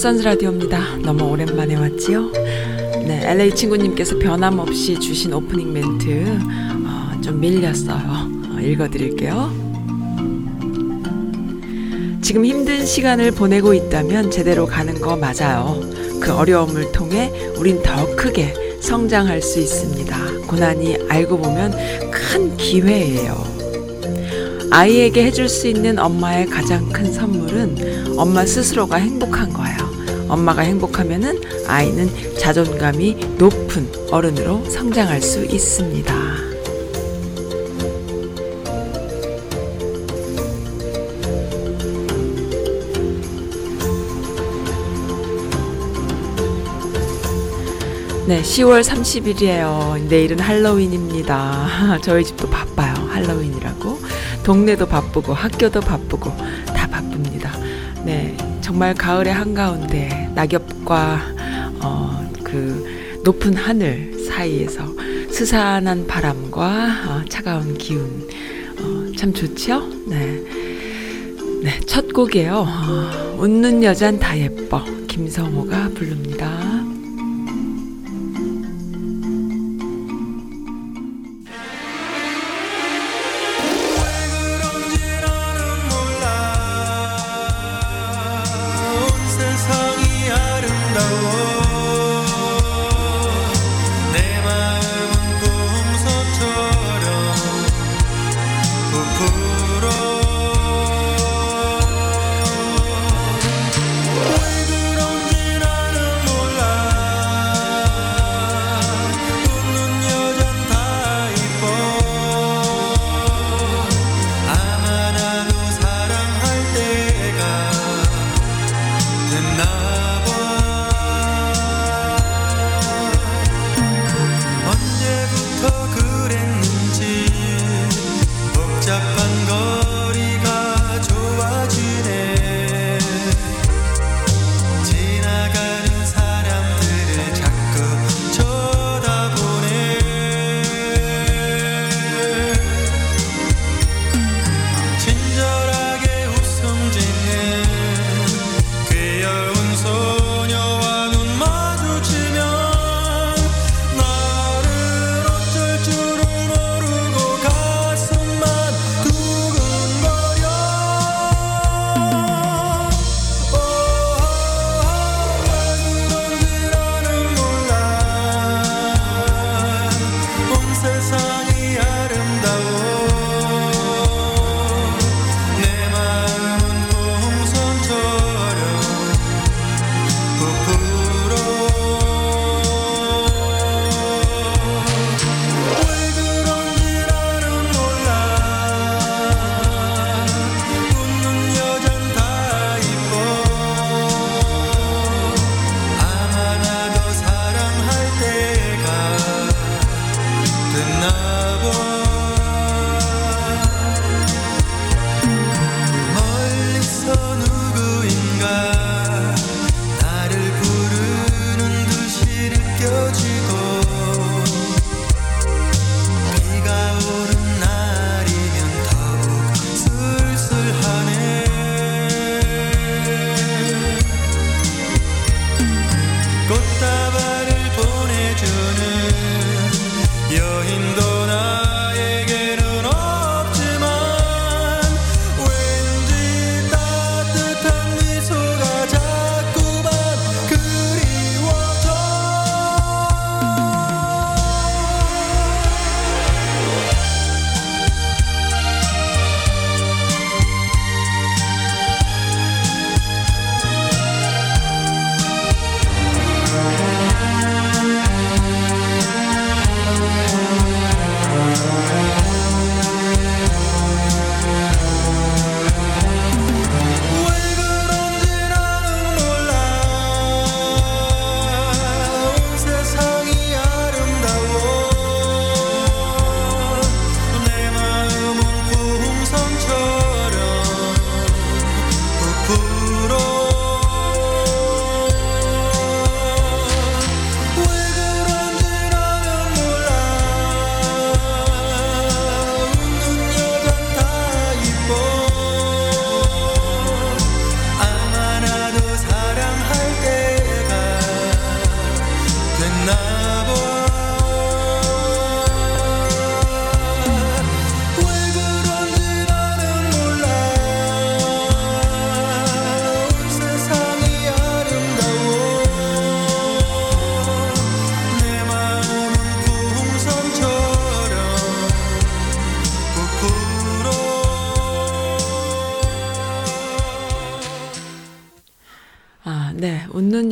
선즈라디오입니다. 너무 오랜만에 왔지요? 네, LA 친구님께서 변함없이 주신 오프닝 멘트 어, 좀 밀렸어요. 어, 읽어드릴게요. 지금 힘든 시간을 보내고 있다면 제대로 가는 거 맞아요. 그 어려움을 통해 우린 더 크게 성장할 수 있습니다. 고난이 알고 보면 큰 기회예요. 아이에게 해줄 수 있는 엄마의 가장 큰 선물은 엄마 스스로가 행복한 거예요. 엄마가 행복하면은 아이는 자존감이 높은 어른으로 성장할 수 있습니다. 네, 10월 30일이에요. 내일은 할로윈입니다. 저희 집도 바빠요. 할로윈이라고. 동네도 바쁘고 학교도 바쁘고 다 바쁩니다. 네, 정말 가을의 한가운데 낙엽과 어, 그 높은 하늘 사이에서 스산한 바람과 어, 차가운 기운 어, 참 좋죠? 네. 네, 첫 곡이에요. 어, 웃는 여잔 다 예뻐. 김성호가 부릅니다.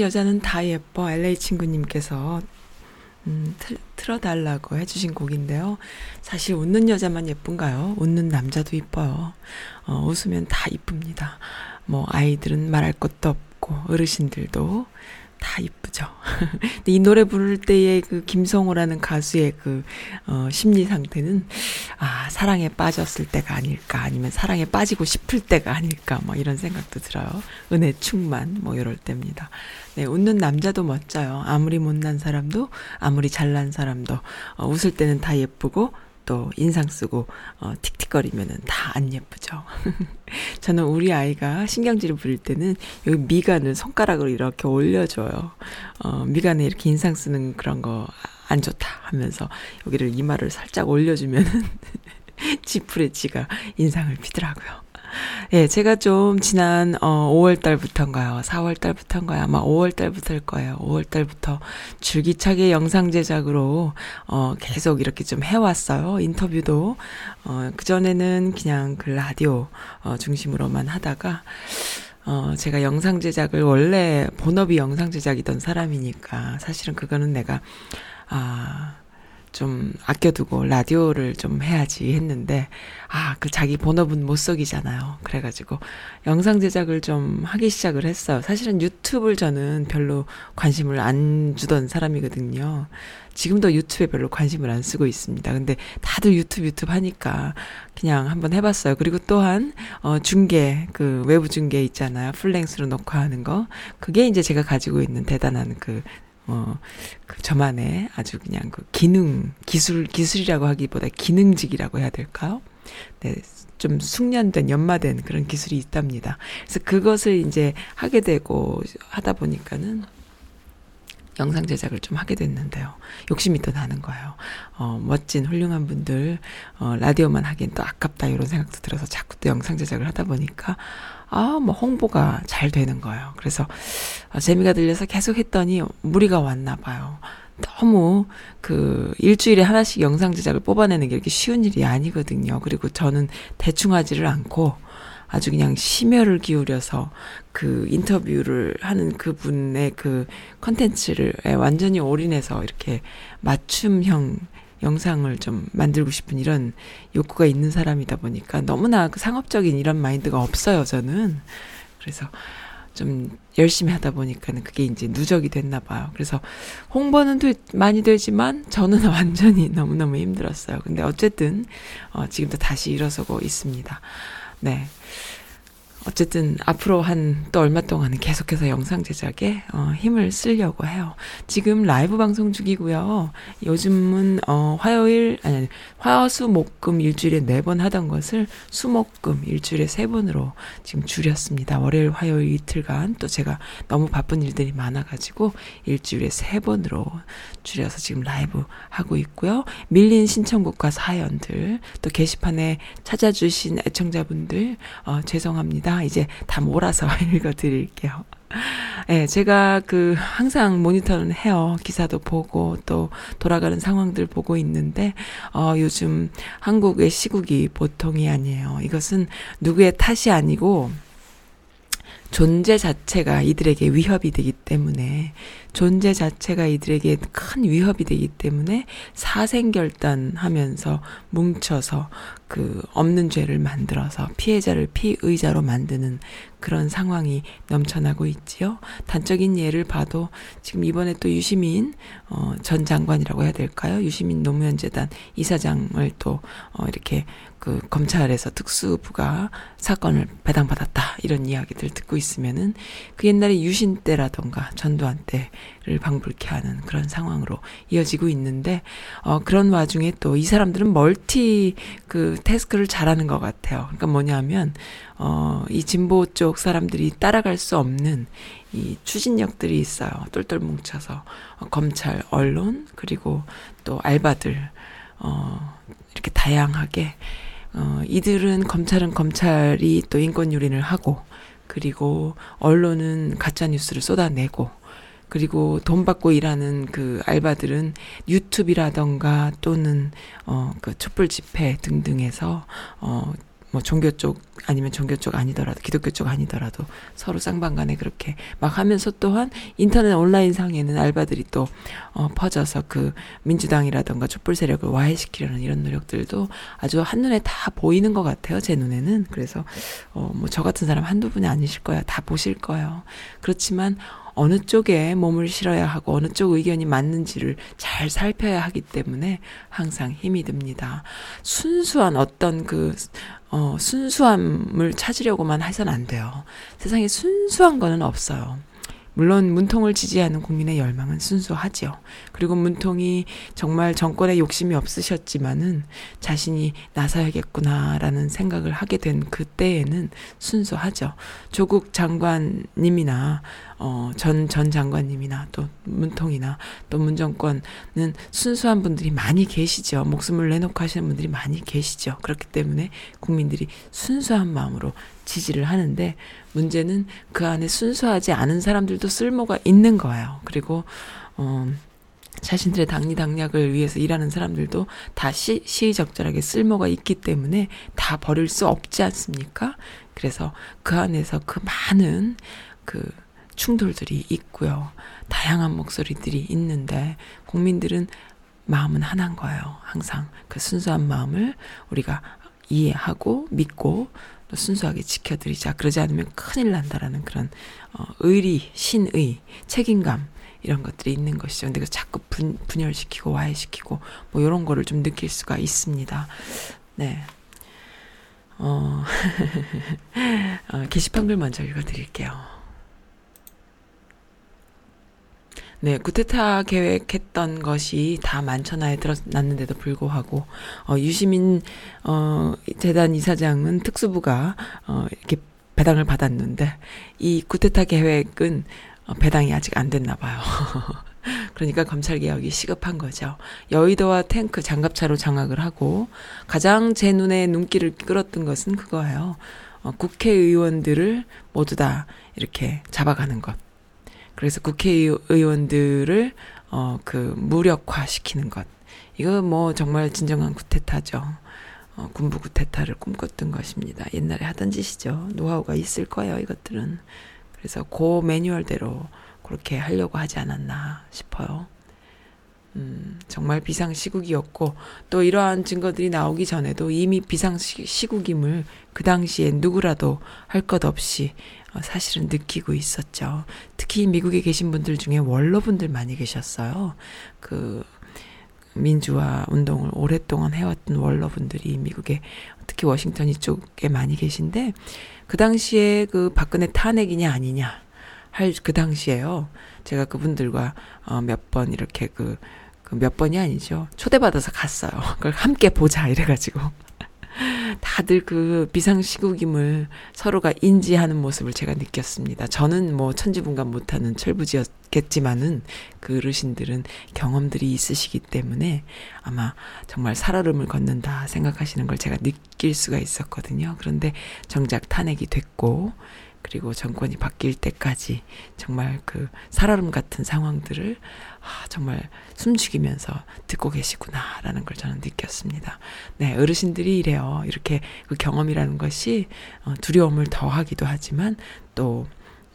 여자는 다 예뻐. LA 친구님께서 음, 틀, 틀어달라고 해주신 곡인데요. 사실 웃는 여자만 예쁜가요? 웃는 남자도 이뻐요. 어, 웃으면 다 이쁩니다. 뭐, 아이들은 말할 것도 없고, 어르신들도 다 이쁘죠. 근데 이 노래 부를 때의 그 김성호라는 가수의 그, 어, 심리 상태는, 아, 사랑에 빠졌을 때가 아닐까, 아니면 사랑에 빠지고 싶을 때가 아닐까, 뭐 이런 생각도 들어요. 은혜 충만, 뭐 이럴 때입니다. 네, 웃는 남자도 멋져요. 아무리 못난 사람도, 아무리 잘난 사람도, 어, 웃을 때는 다 예쁘고, 또 인상 쓰고 어, 틱틱거리면은 다 안 예쁘죠. 저는 우리 아이가 신경질을 부릴 때는 여기 미간을 손가락으로 이렇게 올려줘요. 어, 미간에 이렇게 인상 쓰는 그런 거 안 좋다 하면서 여기를 이마를 살짝 올려주면은 지풀에 지가 인상을 피더라고요. 예, 제가 좀 지난 어 5월 달부터인가요? 4월 달부터인가요? 아마 5월 달부터일 거예요. 5월 달부터 줄기차게 영상 제작으로 어 계속 이렇게 좀 해 왔어요. 인터뷰도 어 그전에는 그냥 그 라디오 어 중심으로만 하다가 어, 제가 영상 제작을 원래 본업이 영상 제작이던 사람이니까 사실은 그거는 내가, 아, 좀 아껴두고 라디오를 좀 해야지 했는데, 아, 그 자기 본업은 못 속이잖아요. 그래가지고 영상 제작을 좀 하기 시작을 했어요. 사실은 유튜브를 저는 별로 관심을 안 주던 사람이거든요. 지금도 유튜브에 별로 관심을 안 쓰고 있습니다. 근데 다들 유튜브 유튜브 하니까 그냥 한번 해봤어요. 그리고 또한, 어, 중계, 그 외부 중계 있잖아요. 플랭스로 녹화 하는 거. 그게 이제 제가 가지고 있는 대단한 그 어, 그 저만의 아주 그냥 그 기능, 기술, 기술이라고 하기보다 기능직이라고 해야 될까요? 네, 좀 숙련된, 연마된 그런 기술이 있답니다. 그래서 그것을 이제 하게 되고 하다 보니까는 영상 제작을 좀 하게 됐는데요. 욕심이 또 나는 거예요. 어, 멋진 훌륭한 분들, 어, 라디오만 하기엔 또 아깝다 이런 생각도 들어서 자꾸 또 영상 제작을 하다 보니까 아, 뭐 홍보가 잘 되는 거예요. 그래서 어, 재미가 들려서 계속 했더니 무리가 왔나 봐요. 너무 그 일주일에 하나씩 영상 제작을 뽑아내는 게 이렇게 쉬운 일이 아니거든요. 그리고 저는 대충 하지를 않고 아주 그냥 심혈을 기울여서 그 인터뷰를 하는 그분의 그 컨텐츠를 완전히 올인해서 이렇게 맞춤형 영상을 좀 만들고 싶은 이런 욕구가 있는 사람이다 보니까 너무나 그 상업적인 이런 마인드가 없어요, 저는. 그래서 좀 열심히 하다 보니까는 그게 이제 누적이 됐나 봐요. 그래서 홍보는 되, 많이 되지만 저는 완전히 너무너무 힘들었어요. 근데 어쨌든 어, 지금도 다시 일어서고 있습니다. 네. 어쨌든 앞으로 한 또 얼마 동안은 계속해서 영상 제작에 어, 힘을 쓰려고 해요. 지금 라이브 방송 중이고요. 요즘은 어, 화요일 아니, 아니 화수 목금 일주일에 네 번 하던 것을 수목금 일주일에 세 번으로 지금 줄였습니다. 월요일 화요일 이틀간 또 제가 너무 바쁜 일들이 많아가지고 일주일에 세 번으로 줄여서 지금 라이브 하고 있고요. 밀린 신청곡과 사연들 또 게시판에 찾아주신 애청자분들 어, 죄송합니다. 이제 다 몰아서 읽어드릴게요. 예, 네, 제가 그 항상 모니터는 해요. 기사도 보고 또 돌아가는 상황들 보고 있는데 어 요즘 한국의 시국이 보통이 아니에요. 이것은 누구의 탓이 아니고 존재 자체가 이들에게 위협이 되기 때문에 존재 자체가 이들에게 큰 위협이 되기 때문에 사생결단하면서 뭉쳐서 그 없는 죄를 만들어서 피해자를 피의자로 만드는 그런 상황이 넘쳐나고 있지요. 단적인 예를 봐도 지금 이번에 또 유시민 어, 전 장관이라고 해야 될까요? 유시민 노무현 재단 이사장을 또 어, 이렇게 그 검찰에서 특수부가 사건을 배당받았다 이런 이야기들 듣고 있으면은 그 옛날에 유신 때라던가 전두환 때를 방불케 하는 그런 상황으로 이어지고 있는데 어 그런 와중에 또 이 사람들은 멀티 그 태스크를 잘하는 것 같아요. 그러니까 뭐냐면 어이 진보 쪽 사람들이 따라갈 수 없는 이 추진력들이 있어요. 똘똘 뭉쳐서 어, 검찰, 언론 그리고 또 알바들 어 이렇게 다양하게 어, 이들은 검찰은 검찰이 또 인권 유린을 하고 그리고 언론은 가짜 뉴스를 쏟아내고 그리고 돈 받고 일하는 그 알바들은 유튜브라던가 또는 어 그 촛불 집회 등등에서 어뭐 종교 쪽 아니면 종교 쪽 아니더라도 기독교 쪽 아니더라도 서로 쌍방간에 그렇게 막 하면서 또한 인터넷 온라인 상에는 알바들이 또 어, 퍼져서 그 민주당이라던가 촛불 세력을 와해시키려는 이런 노력들도 아주 한눈에 다 보이는 것 같아요 제 눈에는. 그래서 어, 뭐 저 같은 사람 한두 분이 아니실 거야 다 보실 거예요. 그렇지만 어느 쪽에 몸을 실어야 하고 어느 쪽 의견이 맞는지를 잘 살펴야 하기 때문에 항상 힘이 듭니다. 순수한 어떤 그, 어, 순수함을 찾으려고만 해서는 안 돼요. 세상에 순수한 거는 없어요. 물론 문통을 지지하는 국민의 열망은 순수하지요. 그리고 문통이 정말 정권에 욕심이 없으셨지만은 자신이 나서야겠구나라는 생각을 하게 된 그때에는 순수하죠. 조국 장관님이나 어, 전, 전 장관님이나 또 문통이나 또 문정권은 순수한 분들이 많이 계시죠. 목숨을 내놓고 하시는 분들이 많이 계시죠. 그렇기 때문에 국민들이 순수한 마음으로 지지를 하는데 문제는 그 안에 순수하지 않은 사람들도 쓸모가 있는 거예요. 그리고, 어, 자신들의 당리 당략을 위해서 일하는 사람들도 다 시, 시의적절하게 쓸모가 있기 때문에 다 버릴 수 없지 않습니까? 그래서 그 안에서 그 많은 그 충돌들이 있고요. 다양한 목소리들이 있는데 국민들은 마음은 하나인 거예요. 항상 그 순수한 마음을 우리가 이해하고 믿고 또 순수하게 지켜드리자. 그러지 않으면 큰일 난다라는 그런 어, 의리, 신의, 책임감 이런 것들이 있는 것이죠. 근데 그 자꾸 분, 분열시키고 와해시키고 뭐 이런 거를 좀 느낄 수가 있습니다. 네. 어, 어 게시판 글 먼저 읽어드릴게요. 네, 구테타 계획했던 것이 다 만천하에 드러났는데도 불구하고 어, 유시민 어, 재단 이사장은 특수부가 어, 이렇게 배당을 받았는데 이 구테타 계획은 어, 배당이 아직 안 됐나 봐요. 그러니까 검찰 개혁이 시급한 거죠. 여의도와 탱크 장갑차로 장악을 하고 가장 제 눈에 눈길을 끌었던 것은 그거예요. 어, 국회의원들을 모두 다 이렇게 잡아가는 것. 그래서 국회의원들을 어, 그 무력화 시키는 것. 이거 뭐 정말 진정한 구테타죠. 어, 군부 구테타를 꿈꿨던 것입니다. 옛날에 하던 짓이죠. 노하우가 있을 거예요, 이것들은. 그래서 그 매뉴얼대로 그렇게 하려고 하지 않았나 싶어요. 음, 정말 비상 시국이었고, 또 이러한 증거들이 나오기 전에도 이미 비상 시국임을 그 당시에 누구라도 할 것 없이 어, 사실은 느끼고 있었죠. 특히 미국에 계신 분들 중에 원로분들 많이 계셨어요. 그, 민주화 운동을 오랫동안 해왔던 원로분들이 미국에 특히 워싱턴 이쪽에 많이 계신데 그 당시에 그 박근혜 탄핵이냐 아니냐 할 그 당시에요. 제가 그분들과 어 몇 번 이렇게 그, 그 몇 번이 아니죠. 초대받아서 갔어요. 그걸 함께 보자 이래가지고 다들 그 비상시국임을 서로가 인지하는 모습을 제가 느꼈습니다. 저는 뭐 천지분간 못하는 철부지였겠지만은 그 어르신들은 경험들이 있으시기 때문에 아마 정말 살얼음을 걷는다 생각하시는 걸 제가 느낄 수가 있었거든요. 그런데 정작 탄핵이 됐고 그리고 정권이 바뀔 때까지 정말 그 살얼음 같은 상황들을 아, 정말 숨죽이면서 듣고 계시구나라는 걸 저는 느꼈습니다. 네, 어르신들이 이래요. 이렇게 그 경험이라는 것이 어, 두려움을 더하기도 하지만 또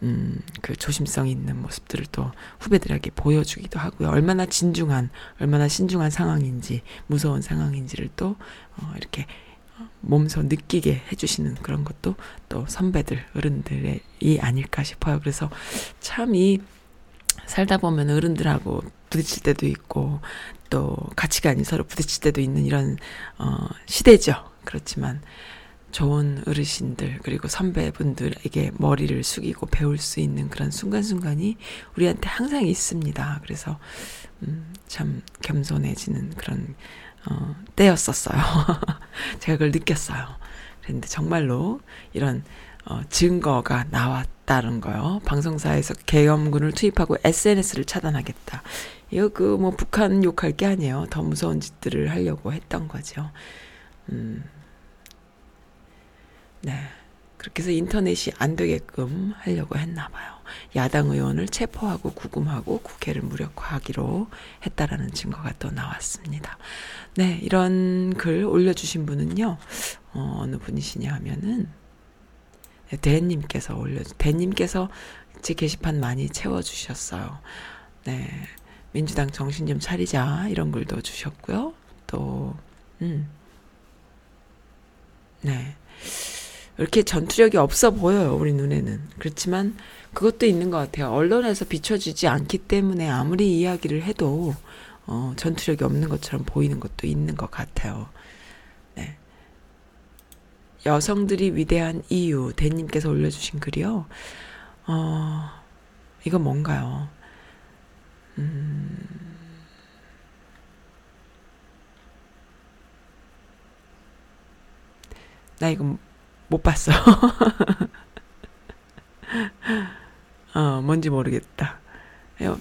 음, 그 조심성 있는 모습들을 또 후배들에게 보여주기도 하고요. 얼마나 진중한, 얼마나 신중한 상황인지, 무서운 상황인지를 또, 어, 이렇게 몸소 느끼게 해주시는 그런 것도 또 선배들, 어른들이 아닐까 싶어요. 그래서 참 이 살다 보면 어른들하고 부딪힐 때도 있고 또 가치관이 서로 부딪힐 때도 있는 이런 어 시대죠. 그렇지만 좋은 어르신들 그리고 선배분들에게 머리를 숙이고 배울 수 있는 그런 순간순간이 우리한테 항상 있습니다. 그래서 음 참 겸손해지는 그런 어, 때였었어요. 제가 그걸 느꼈어요. 그런데 정말로 이런 어, 증거가 나왔다는 거요. 방송사에서 계엄군을 투입하고 SNS를 차단하겠다. 이거 그 뭐 북한 욕할 게 아니에요. 더 무서운 짓들을 하려고 했던 거죠. 음. 네. 그렇게 해서 인터넷이 안 되게끔 하려고 했나 봐요. 야당 의원을 체포하고 구금하고 국회를 무력화하기로 했다라는 증거가 또 나왔습니다. 네, 이런 글 올려주신 분은요, 어, 어느 분이시냐 하면은 네, 대님께서 올려 대님께서 제 게시판 많이 채워주셨어요. 네. 민주당 정신 좀 차리자 이런 글도 주셨고요. 또 음. 네. 이렇게 전투력이 없어 보여요, 우리 눈에는. 그렇지만 그것도 있는 것 같아요. 언론에서 비춰주지 않기 때문에 아무리 이야기를 해도 어, 전투력이 없는 것처럼 보이는 것도 있는 것 같아요. 네. 여성들이 위대한 이유, 대님께서 올려주신 글이요. 어, 이거 뭔가요? 음, 나 이거 못 봤어. 어, 뭔지 모르겠다.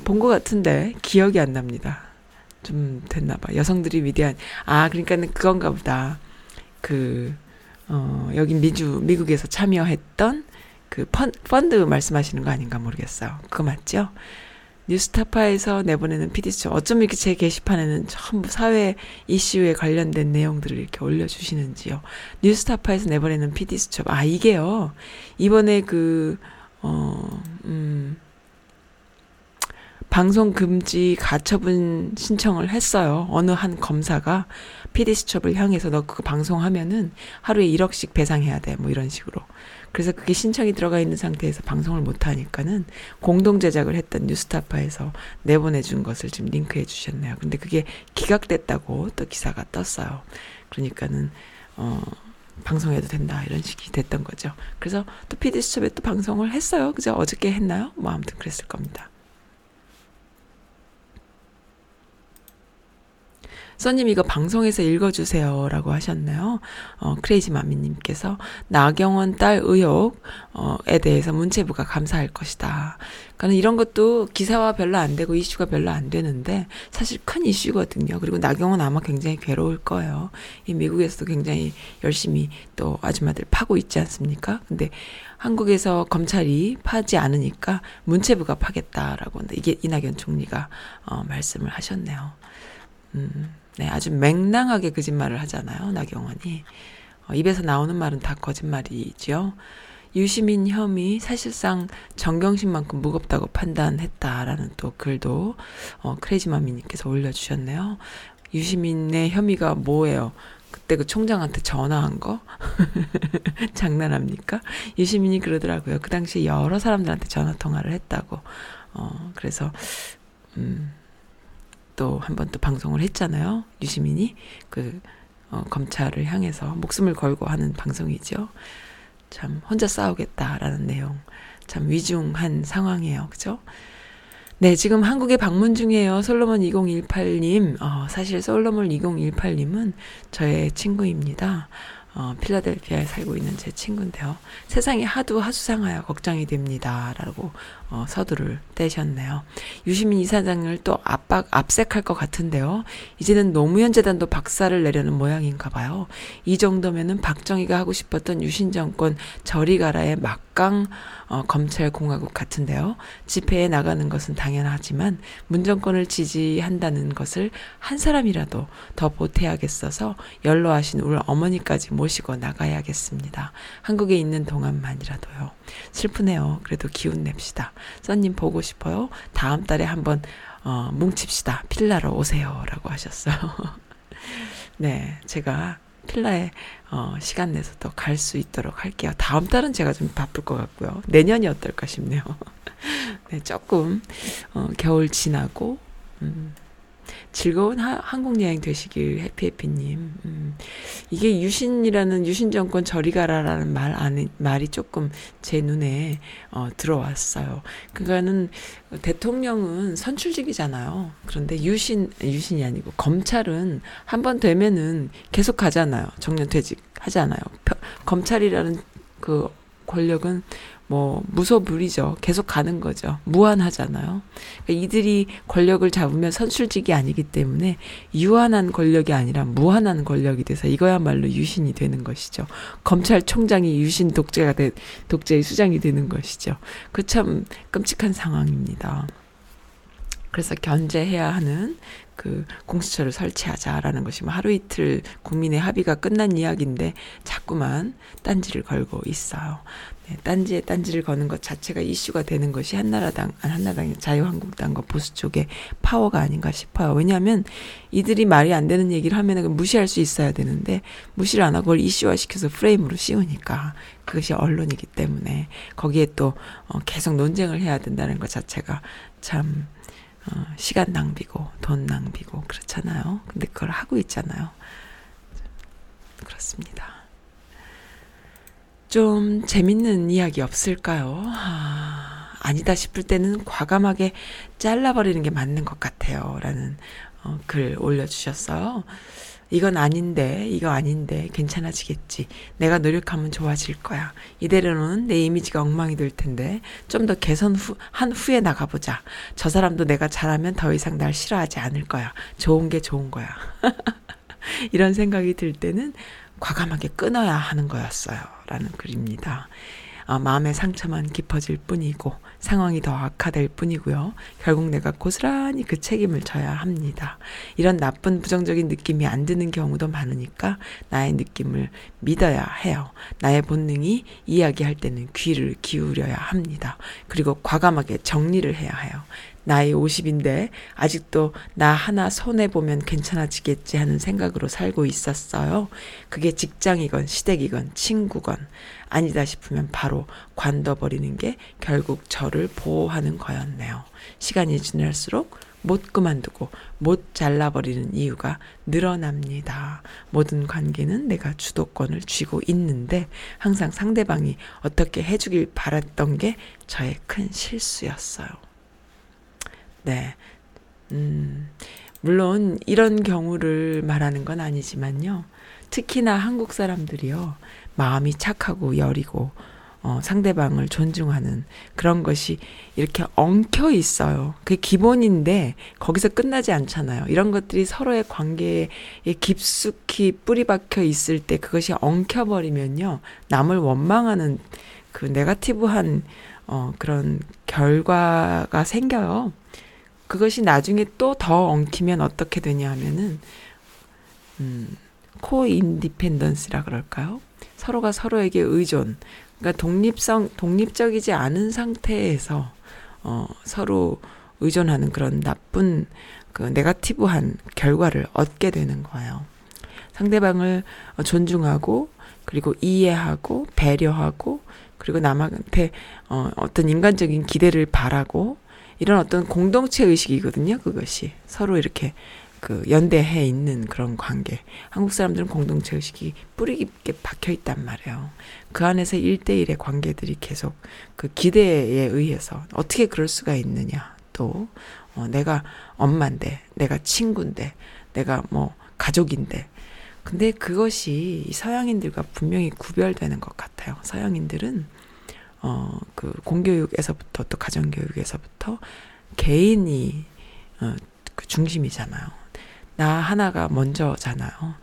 본 것 같은데 기억이 안 납니다. 좀 됐나 봐. 여성들이 위대한 아 그러니까는 그건가 보다. 그 어, 여기 미주 미국에서 참여했던 그 펀, 펀드 말씀하시는 거 아닌가 모르겠어요. 그거 맞죠? 뉴스타파에서 내보내는 PD수 어쩜 이렇게 제 게시판에는 전부 사회 이슈에 관련된 내용들을 이렇게 올려주시는지요. 뉴스타파에서 내보내는 PD수첩. 아, 이게요. 이번에 그, 어, 음, 방송 금지 가처분 신청을 했어요. 어느 한 검사가 PD수첩을 향해서 너 그거 방송하면은 하루에 1억씩 배상해야 돼. 뭐 이런 식으로. 그래서 그게 신청이 들어가 있는 상태에서 방송을 못 하니까는 공동 제작을 했던 뉴스타파에서 내보내준 것을 지금 링크해 주셨네요. 근데 그게 기각됐다고 또 기사가 떴어요. 그러니까는 어 방송해도 된다 이런 식이 됐던 거죠. 그래서 또 PD 수첩에 또 방송을 했어요. 그죠? 어저께 했나요? 뭐 아무튼 그랬을 겁니다. 써님 이거 방송에서 읽어주세요 라고 하셨네요. 어, 크레이지 마미님께서 나경원 딸 의혹에 대해서 문체부가 감사할 것이다. 그러니까 이런 것도 기사화 별로 안 되고 이슈가 별로 안 되는데 사실 큰 이슈거든요. 그리고 나경원 아마 굉장히 괴로울 거예요. 이 미국에서도 굉장히 열심히 또 아줌마들 파고 있지 않습니까? 근데 한국에서 검찰이 파지 않으니까 문체부가 파겠다라고 이게 이낙연 총리가 어, 말씀을 하셨네요. 음. 네, 아주 맹랑하게 거짓말을 하잖아요, 나경원이. 어, 입에서 나오는 말은 다 거짓말이죠. 유시민 혐의 사실상 정경심만큼 무겁다고 판단했다라는 또 글도 어, 크레이지마미님께서 올려주셨네요. 유시민의 혐의가 뭐예요? 그때 그 총장한테 전화한 거? 장난합니까? 유시민이 그러더라고요. 그 당시에 여러 사람들한테 전화 통화를 했다고. 어, 그래서, 음, 또 한 번 또 방송을 했잖아요. 유시민이 그 어, 검찰을 향해서 목숨을 걸고 하는 방송이죠. 참 혼자 싸우겠다라는 내용 참 위중한 상황이에요. 그죠? 네, 지금 한국에 방문 중이에요. 솔로몬 2018님. 어, 사실 솔로몬 2018님은 저의 친구입니다. 어, 필라델피아에 살고 있는 제 친구인데요. 세상이 하도 하수상하여 걱정이 됩니다. 라고 어, 서두를 떼셨네요. 유시민 이사장을 또 압박, 압색할 것 같은데요. 이제는 노무현 재단도 박살을 내려는 모양인가 봐요. 이 정도면은 박정희가 하고 싶었던 유신 정권 저리 가라의 막강 어, 검찰 공화국 같은데요. 집회에 나가는 것은 당연하지만 문정권을 지지한다는 것을 한 사람이라도 더 보태야겠어서 연로하신 우리 어머니까지 모시고 나가야겠습니다. 한국에 있는 동안만이라도요. 슬프네요. 그래도 기운 냅시다. 써님 보고 싶어요. 다음 달에 한번 어, 뭉칩시다. 필라로 오세요. 라고 하셨어요. 네, 제가 필라에 어, 시간 내서 또 갈 수 있도록 할게요. 다음 달은 제가 좀 바쁠 것 같고요. 내년이 어떨까 싶네요. 네, 조금 어, 겨울 지나고 음, 즐거운 하, 한국 여행 되시길 해피해피님. 음, 이게 유신이라는 유신 정권 저리 가라라는 말 안에 말이 조금 제 눈에 어, 들어왔어요. 그거는 대통령은 선출직이잖아요. 그런데 유신 유신이 아니고 검찰은 한 번 되면은 계속 가잖아요. 정년퇴직 하잖아요. 검찰이라는 그 권력은 뭐 무소불위죠. 계속 가는 거죠. 무한하잖아요. 그러니까 이들이 권력을 잡으면 선출직이 아니기 때문에 유한한 권력이 아니라 무한한 권력이 돼서 이거야말로 유신이 되는 것이죠. 검찰총장이 유신 독재가 돼 독재의 수장이 되는 것이죠. 그 참 끔찍한 상황입니다. 그래서 견제해야 하는 그 공수처를 설치하자라는 것이 뭐 하루 이틀 국민의 합의가 끝난 이야기인데 자꾸만 딴지를 걸고 있어요. 네, 딴지에 딴지를 거는 것 자체가 이슈가 되는 것이 한나라당, 한나라당 자유한국당과 보수 쪽의 파워가 아닌가 싶어요. 왜냐하면 이들이 말이 안 되는 얘기를 하면 무시할 수 있어야 되는데 무시를 안 하고 그걸 이슈화 시켜서 프레임으로 씌우니까 그것이 언론이기 때문에 거기에 또 어, 계속 논쟁을 해야 된다는 것 자체가 참 어, 시간 낭비고 돈 낭비고 그렇잖아요. 근데 그걸 하고 있잖아요. 그렇습니다. 좀 재밌는 이야기 없을까요? 아, 아니다 싶을 때는 과감하게 잘라버리는 게 맞는 것 같아요. 라는 어, 글 올려주셨어요. 이건 아닌데, 이거 아닌데, 괜찮아지겠지. 내가 노력하면 좋아질 거야. 이대로는 내 이미지가 엉망이 될 텐데, 좀 더 개선 후, 한 후에 나가보자. 저 사람도 내가 잘하면 더 이상 날 싫어하지 않을 거야. 좋은 게 좋은 거야. 이런 생각이 들 때는 과감하게 끊어야 하는 거였어요. 라는 글입니다. 어, 마음의 상처만 깊어질 뿐이고 상황이 더 악화될 뿐이고요. 결국 내가 고스란히 그 책임을 져야 합니다. 이런 나쁜 부정적인 느낌이 안 드는 경우도 많으니까 나의 느낌을 믿어야 해요. 나의 본능이 이야기할 때는 귀를 기울여야 합니다. 그리고 과감하게 정리를 해야 해요. 나이 50인데 아직도 나 하나 손해보면 괜찮아지겠지 하는 생각으로 살고 있었어요. 그게 직장이건 시댁이건 친구건 아니다 싶으면 바로 관둬버리는 게 결국 저를 보호하는 거였네요. 시간이 지날수록 못 그만두고 못 잘라버리는 이유가 늘어납니다. 모든 관계는 내가 주도권을 쥐고 있는데 항상 상대방이 어떻게 해주길 바랐던 게 저의 큰 실수였어요. 네. 음, 물론 이런 경우를 말하는 건 아니지만요. 특히나 한국 사람들이요. 마음이 착하고 여리고 어, 상대방을 존중하는 그런 것이 이렇게 엉켜 있어요. 그게 기본인데 거기서 끝나지 않잖아요. 이런 것들이 서로의 관계에 깊숙이 뿌리 박혀 있을 때 그것이 엉켜 버리면요. 남을 원망하는 그 네가티브한 어, 그런 결과가 생겨요. 그것이 나중에 또 더 엉키면 어떻게 되냐 하면은, 음, 코 인디펜던스라 그럴까요? 서로가 서로에게 의존, 그러니까 독립성, 독립적이지 않은 상태에서, 어, 서로 의존하는 그런 나쁜, 그, 네가티브한 결과를 얻게 되는 거예요. 상대방을 존중하고, 그리고 이해하고, 배려하고, 그리고 남한테, 어, 어떤 인간적인 기대를 바라고, 이런 어떤 공동체 의식이거든요. 그것이 서로 이렇게 그 연대해 있는 그런 관계. 한국 사람들은 공동체 의식이 뿌리 깊게 박혀 있단 말이에요. 그 안에서 일대일의 관계들이 계속 그 기대에 의해서 어떻게 그럴 수가 있느냐. 또, 어, 내가 엄마인데, 내가 친구인데, 내가 뭐 가족인데. 근데 그것이 서양인들과 분명히 구별되는 것 같아요. 서양인들은 어, 그 공교육에서부터 또 가정교육에서부터 개인이 어, 그 중심이잖아요. 나 하나가 먼저잖아요.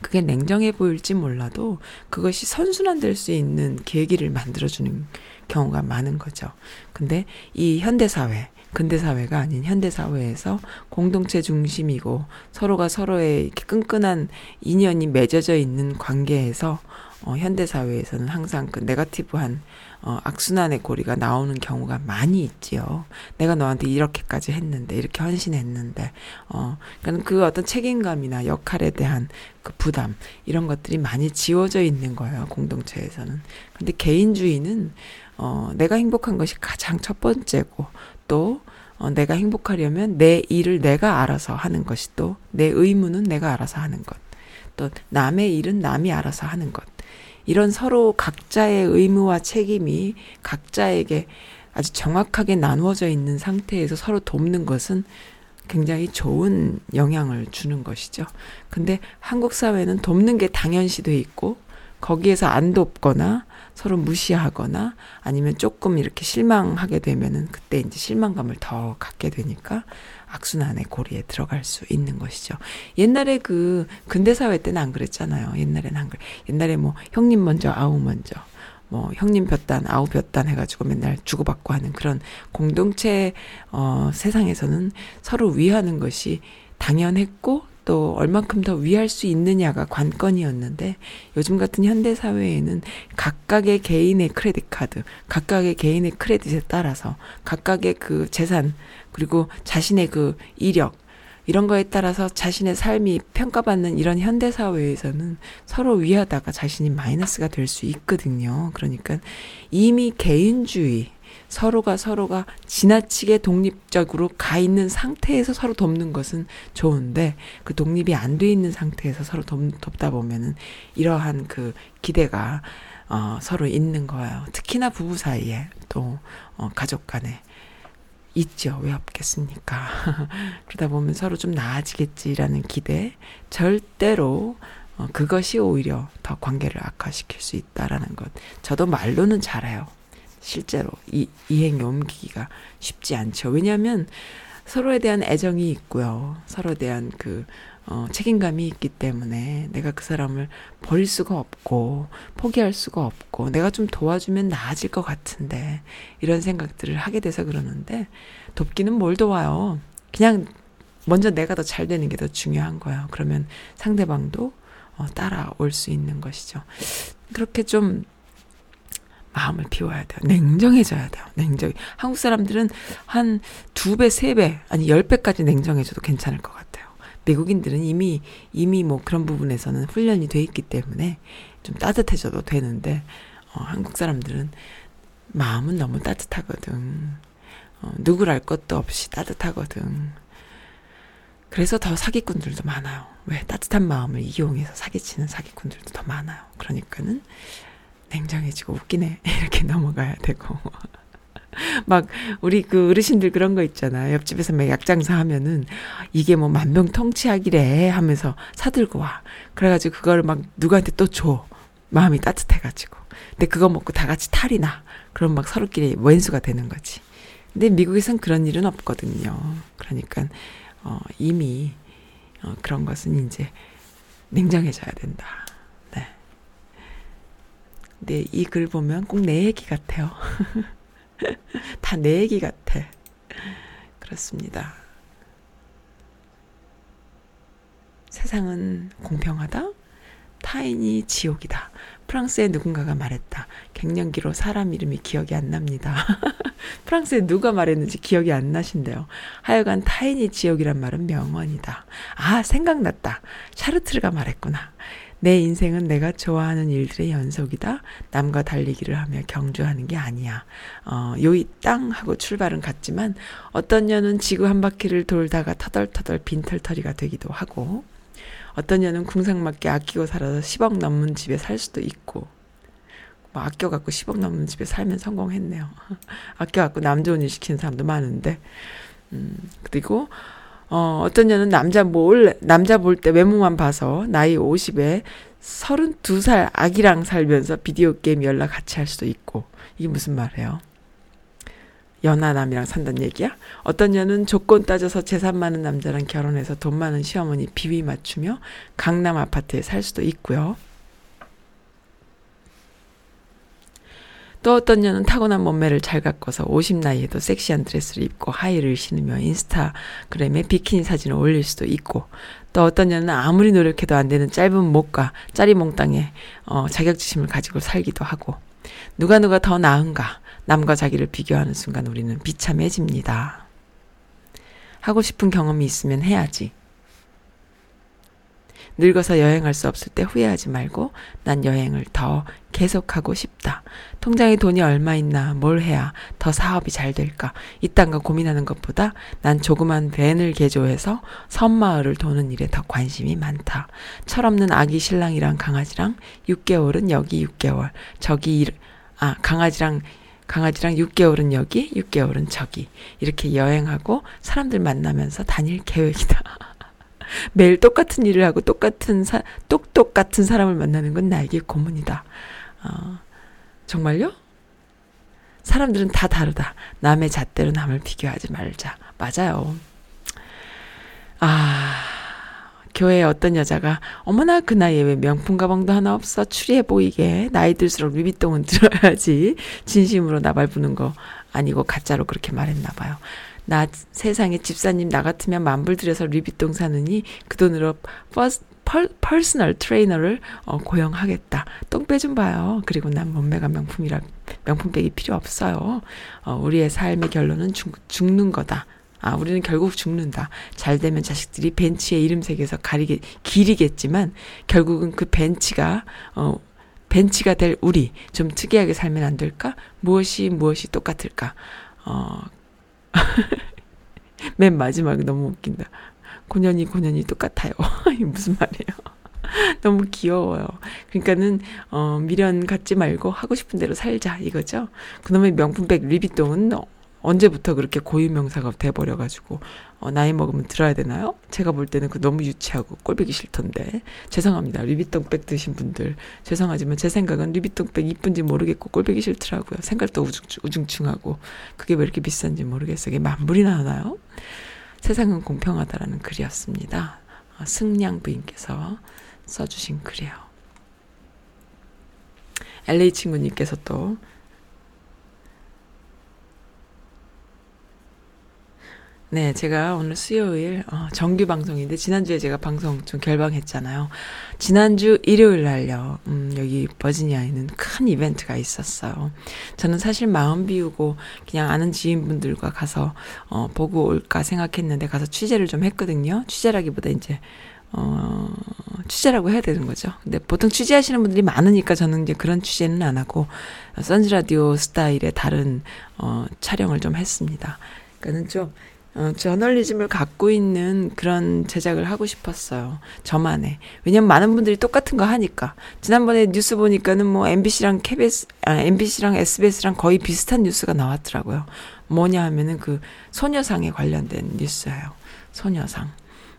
그게 냉정해 보일지 몰라도 그것이 선순환될 수 있는 계기를 만들어주는 경우가 많은 거죠. 근데 이 현대사회, 근대사회가 아닌 현대사회에서 공동체 중심이고 서로가 서로의 끈끈한 인연이 맺어져 있는 관계에서 어, 현대 사회에서는 항상 그 네가티브한 어, 악순환의 고리가 나오는 경우가 많이 있지요. 내가 너한테 이렇게까지 했는데, 이렇게 헌신했는데, 어, 그러니까 그 어떤 책임감이나 역할에 대한 그 부담, 이런 것들이 많이 지워져 있는 거예요, 공동체에서는. 근데 개인주의는, 어, 내가 행복한 것이 가장 첫 번째고, 또, 어, 내가 행복하려면 내 일을 내가 알아서 하는 것이 또, 내 의무는 내가 알아서 하는 것. 또, 남의 일은 남이 알아서 하는 것. 이런 서로 각자의 의무와 책임이 각자에게 아주 정확하게 나누어져 있는 상태에서 서로 돕는 것은 굉장히 좋은 영향을 주는 것이죠. 근데 한국 사회는 돕는 게 당연시 돼 있고 거기에서 안 돕거나 서로 무시하거나 아니면 조금 이렇게 실망하게 되면은 그때 이제 실망감을 더 갖게 되니까 악순환의 고리에 들어갈 수 있는 것이죠. 옛날에 그 근대 사회 때는 안 그랬잖아요. 옛날에는 안. 옛날에 뭐 형님 먼저 아우 먼저 뭐 형님 볕단 아우 볕단 해가지고 맨날 주고받고 하는 그런 공동체 어 세상에서는 서로 위하는 것이 당연했고 또 얼만큼 더 위할 수 있느냐가 관건이었는데 요즘 같은 현대 사회에는 각각의 개인의 크레딧 카드, 각각의 개인의 크레딧에 따라서 각각의 그 재산 그리고 자신의 그 이력 이런 거에 따라서 자신의 삶이 평가받는 이런 현대 사회에서는 서로 위하다가 자신이 마이너스가 될 수 있거든요. 그러니까 이미 개인주의 서로가 서로가 지나치게 독립적으로 가 있는 상태에서 서로 돕는 것은 좋은데 그 독립이 안 돼 있는 상태에서 서로 돕, 돕다 보면은 이러한 그 기대가 어, 서로 있는 거예요. 특히나 부부 사이에 또 어, 가족 간에 있죠. 왜 없겠습니까? 그러다 보면 서로 좀 나아지겠지라는 기대. 절대로 어, 그것이 오히려 더 관계를 악화시킬 수 있다라는 것. 저도 말로는 잘해요. 실제로 이 이행에 옮기기가 쉽지 않죠. 왜냐하면 서로에 대한 애정이 있고요. 서로에 대한 그 어, 책임감이 있기 때문에 내가 그 사람을 버릴 수가 없고 포기할 수가 없고 내가 좀 도와주면 나아질 것 같은데 이런 생각들을 하게 돼서 그러는데 돕기는 뭘 도와요. 그냥 먼저 내가 더 잘 되는 게 더 중요한 거예요. 그러면 상대방도 어, 따라올 수 있는 것이죠. 그렇게 좀 마음을 비워야 돼요. 냉정해져야 돼요. 냉정. 한국 사람들은 한 두 배, 세 배, 아니 열 배까지 냉정해져도 괜찮을 것 같아요. 미국인들은 이미 이미 뭐 그런 부분에서는 훈련이 돼 있기 때문에 좀 따뜻해져도 되는데 어, 한국 사람들은 마음은 너무 따뜻하거든. 어, 누굴 알 것도 없이 따뜻하거든. 그래서 더 사기꾼들도 많아요. 왜 따뜻한 마음을 이용해서 사기치는 사기꾼들도 더 많아요. 그러니까는 냉정해지고 웃기네 이렇게 넘어가야 되고 막 우리 그 어르신들 그런 거 있잖아. 옆집에서 막 약장사 하면은 이게 뭐 만병통치약이래 하면서 사들고 와. 그래가지고 그걸 막 누구한테 또 줘. 마음이 따뜻해가지고. 근데 그거 먹고 다 같이 탈이 나. 그럼 막 서로끼리 왼수가 되는 거지. 근데 미국에선 그런 일은 없거든요. 그러니까 어, 이미 어, 그런 것은 이제 냉정해져야 된다. 네. 근데 이 글 보면 꼭 내 얘기 같아요. 다 내 얘기 같아. 그렇습니다. 세상은 공평하다? 타인이 지옥이다. 프랑스의 누군가가 말했다. 갱년기로 사람 이름이 기억이 안 납니다. 프랑스에 누가 말했는지 기억이 안 나신대요. 하여간 타인이 지옥이란 말은 명언이다. 아, 생각났다. 샤르트르가 말했구나. 내 인생은 내가 좋아하는 일들의 연속이다. 남과 달리기를 하며 경주하는 게 아니야. 어, 요이 땅 하고 출발은 같지만 어떤 년은 지구 한 바퀴를 돌다가 터덜터덜 빈털터리가 되기도 하고 어떤 년은 궁상맞게 아끼고 살아서 10억 넘는 집에 살 수도 있고 뭐 아껴갖고 10억 넘는 집에 살면 성공했네요. 아껴갖고 남 좋은 일 시키는 사람도 많은데 음, 그리고 어, 어떤 년은 남자 뭘, 남자 볼 때 외모만 봐서 나이 50에 32살 아기랑 살면서 비디오 게임 연락 같이 할 수도 있고. 이게 무슨 말이에요? 연하남이랑 산다는 얘기야? 어떤 년은 조건 따져서 재산 많은 남자랑 결혼해서 돈 많은 시어머니 비위 맞추며 강남 아파트에 살 수도 있고요. 또 어떤 년은 타고난 몸매를 잘 가꿔서 50 나이에도 섹시한 드레스를 입고 하이를 신으며 인스타그램에 비키니 사진을 올릴 수도 있고 또 어떤 년은 아무리 노력해도 안 되는 짧은 목과 짜리몽땅에 어, 자격지심을 가지고 살기도 하고 누가 누가 더 나은가 남과 자기를 비교하는 순간 우리는 비참해집니다. 하고 싶은 경험이 있으면 해야지. 늙어서 여행할 수 없을 때 후회하지 말고 난 여행을 더 계속하고 싶다. 통장에 돈이 얼마 있나, 뭘 해야 더 사업이 잘 될까. 이딴 거 고민하는 것보다 난 조그만 밴을 개조해서 섬마을을 도는 일에 더 관심이 많다. 철없는 아기 신랑이랑 강아지랑 6개월은 여기 6개월, 저기 일, 아, 강아지랑 강아지랑 6개월은 여기, 6개월은 저기. 이렇게 여행하고 사람들 만나면서 다닐 계획이다. 매일 똑같은 일을 하고 똑같은 사, 똑똑 같은 사람을 만나는 건 나에게 고문이다. 어, 정말요? 사람들은 다 다르다. 남의 잣대로 남을 비교하지 말자. 맞아요. 아, 교회에 어떤 여자가 어머나 그 나이에 왜 명품 가방도 하나 없어 추리해 보이게 나이 들수록 루비똥은 들어야지 진심으로 나발 부는 거 아니고 가짜로 그렇게 말했나 봐요. 나 세상에 집사님 나 같으면 만불 들여서 루비똥 사느니 그 돈으로 버스 펄, personal trainer를 어, 고용하겠다. 똥배 좀 봐요. 그리고 난 몸매가 명품이라 명품백이 필요 없어요. 어, 우리의 삶의 결론은 죽, 죽는 거다. 아, 우리는 결국 죽는다. 잘 되면 자식들이 벤치에 이름 새겨서 가리게, 기리겠지만, 결국은 그 벤치가, 어, 벤치가 될 우리, 좀 특이하게 살면 안 될까? 무엇이, 무엇이 똑같을까? 어, 맨 마지막에 너무 웃긴다. 고년이, 고년이 똑같아요. 무슨 말이에요? 너무 귀여워요. 그러니까는, 어, 미련 갖지 말고 하고 싶은 대로 살자, 이거죠? 그놈의 명품백 리비똥은 언제부터 그렇게 고유명사가 돼버려가지고 어, 나이 먹으면 들어야 되나요? 제가 볼 때는 그 너무 유치하고 꼴보기 싫던데 죄송합니다. 리비똥백 드신 분들 죄송하지만 제 생각은 리비똥백 이쁜지 모르겠고 꼴보기 싫더라고요. 생각도 우중충, 우중충하고 그게 왜 이렇게 비싼지 모르겠어요. 이게 만불이나 하나요? 세상은 공평하다라는 글이었습니다. 어, 승량 부인께서 써주신 글이에요. LA 친구님께서 또 네, 제가 오늘 수요일 어, 정규 방송인데 지난주에 제가 방송 좀 결방했잖아요. 지난주 일요일 날요. 음, 여기 버지니아에는 큰 이벤트가 있었어요. 저는 사실 마음 비우고 그냥 아는 지인분들과 가서 어, 보고 올까 생각했는데 가서 취재를 좀 했거든요. 취재라기보다 이제 어, 취재라고 해야 되는 거죠. 근데 보통 취재하시는 분들이 많으니까 저는 이제 그런 취재는 안 하고 선즈 라디오 스타일의 다른 어, 촬영을 좀 했습니다. 그러니까는 좀 어, 저널리즘을 갖고 있는 그런 제작을 하고 싶었어요. 저만의. 왜냐면 많은 분들이 똑같은 거 하니까. 지난번에 뉴스 보니까는 뭐 MBC랑 KBS, 아, MBC랑 SBS랑 거의 비슷한 뉴스가 나왔더라고요. 뭐냐 하면은 그 소녀상에 관련된 뉴스예요. 소녀상.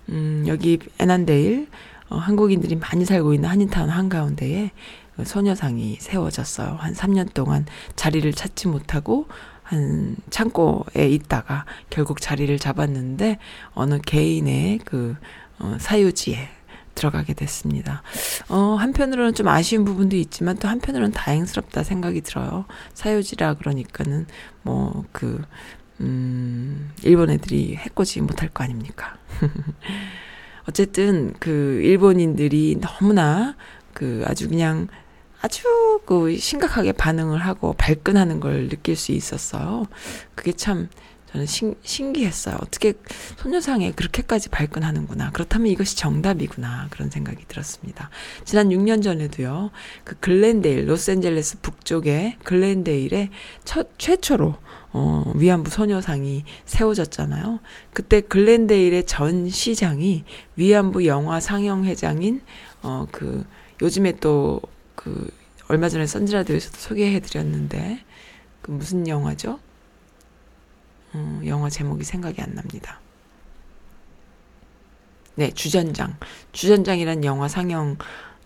음, 여기 에난데일, 어, 한국인들이 많이 살고 있는 한인타운 한가운데에 그 소녀상이 세워졌어요. 한 3년 동안 자리를 찾지 못하고 한 창고에 있다가 결국 자리를 잡았는데 어느 개인의 그 어, 사유지에 들어가게 됐습니다. 어, 한편으로는 좀 아쉬운 부분도 있지만 또 한편으로는 다행스럽다 생각이 들어요. 사유지라 그러니까는 뭐 그, 음, 일본 애들이 해코지 못할 거 아닙니까? 어쨌든 그 일본인들이 너무나 그 아주 그냥 아주 그 심각하게 반응을 하고 발끈하는 걸 느낄 수 있었어요. 그게 참 저는 신, 신기했어요. 어떻게 소녀상에 그렇게까지 발끈하는구나. 그렇다면 이것이 정답이구나. 그런 생각이 들었습니다. 지난 6년 전에도요. 그 글렌데일, 로스앤젤레스 북쪽에 글렌데일에 첫, 최초로 어, 위안부 소녀상이 세워졌잖아요. 그때 글렌데일의 전 시장이 위안부 영화 상영회장인, 어, 그, 요즘에 또 그 얼마 전에 선즈라디오에서도 소개해 드렸는데 그 무슨 영화죠? 어, 영화 제목이 생각이 안 납니다. 네, 주전장. 주전장이란 영화 상영